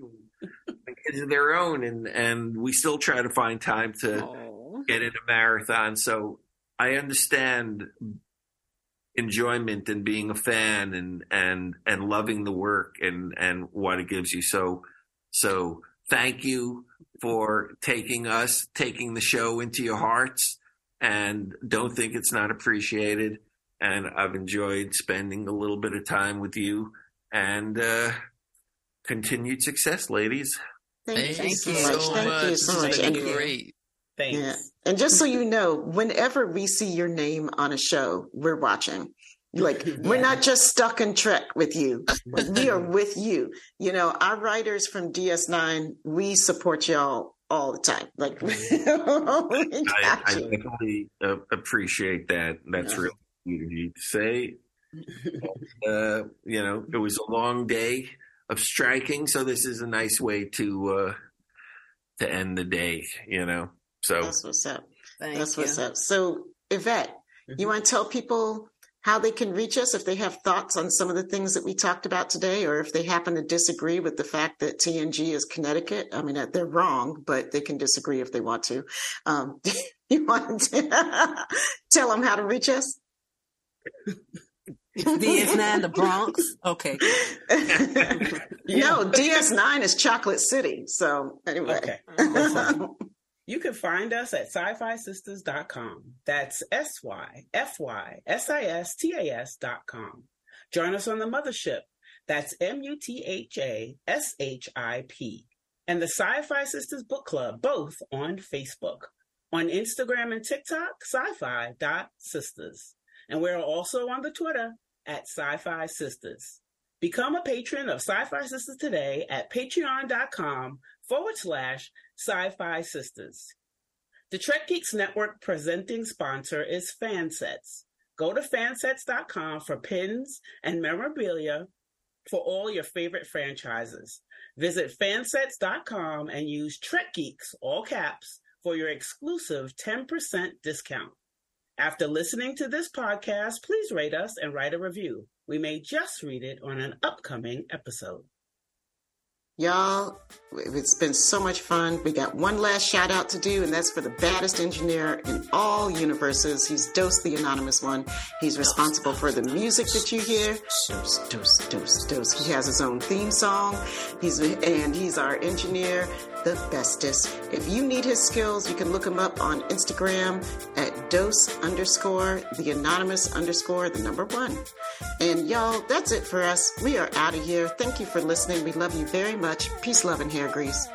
my kids are their own, and and we still try to find time to Oh. get in a marathon. So I understand, enjoyment and being a fan and and and loving the work and and what it gives you. So so thank you for taking us, taking the show into your hearts, and don't think it's not appreciated. And I've enjoyed spending a little bit of time with you and uh, continued success, ladies. Thank, Thank you so you much. Thank you so much. been And, great. Thanks. yeah. and just so you know, whenever we see your name on a show, we're watching. Like we're not just stuck in Trek with you. we are with you. You know, our writers from DS9, we support y'all all the time. Like I, I definitely uh, appreciate that. That's Yeah. really sweet of you to say. Uh, you know, it was a long day of striking, so this is a nice way to uh, to end the day. You know, so That's what's up. Thank That's you. what's up. So, Yvette, you Mhm. want to tell people how they can reach us if they have thoughts on some of the things that we talked about today, or if they happen to disagree with the fact that TNG is Connecticut? I mean, uh, they're wrong, but they can disagree if they want to. Um, you want to tell them how to reach us? DS9, the Bronx. Okay. no, DS9 is Chocolate City. So, anyway. Okay. You can find us at syfysistas.com. That's S-Y-F-Y-S-I-S-T-A-S dot com. Join us on the Muthaship. That's M-U-T-H-A-S-H-I-P. And the SyFy Sistas Book Club, both on Facebook. On Instagram and TikTok, SyFy Sistas. And we're also on the Twitter at SyFy Sistas. Become a patron of SyFy Sistas today at patreon.com forward slash syfysistas. The Trek Geeks Network presenting sponsor is Fansets. Go to fansets.com for pins and memorabilia for all your favorite franchises. Visit fansets.com and use Trek Geeks, all caps, for your exclusive 10% discount. After listening to this podcast, please rate us and write a review. We may just read it on an upcoming episode. Y'all, it's been so much fun. We got one last shout out to do, and that's for the baddest engineer in all universes. He's DoS, the anonymous one. He's responsible for the music that you hear. DoS, DoS, DoS, DoS. He has his own theme song. He's and he's our engineer, the bestest. If you need his skills, you can look him up on Instagram at dos underscore the anonymous underscore the number one. And y'all, that's it for us. We are out of here. Thank you for listening. We love you very much. Peace, love, and hair grease.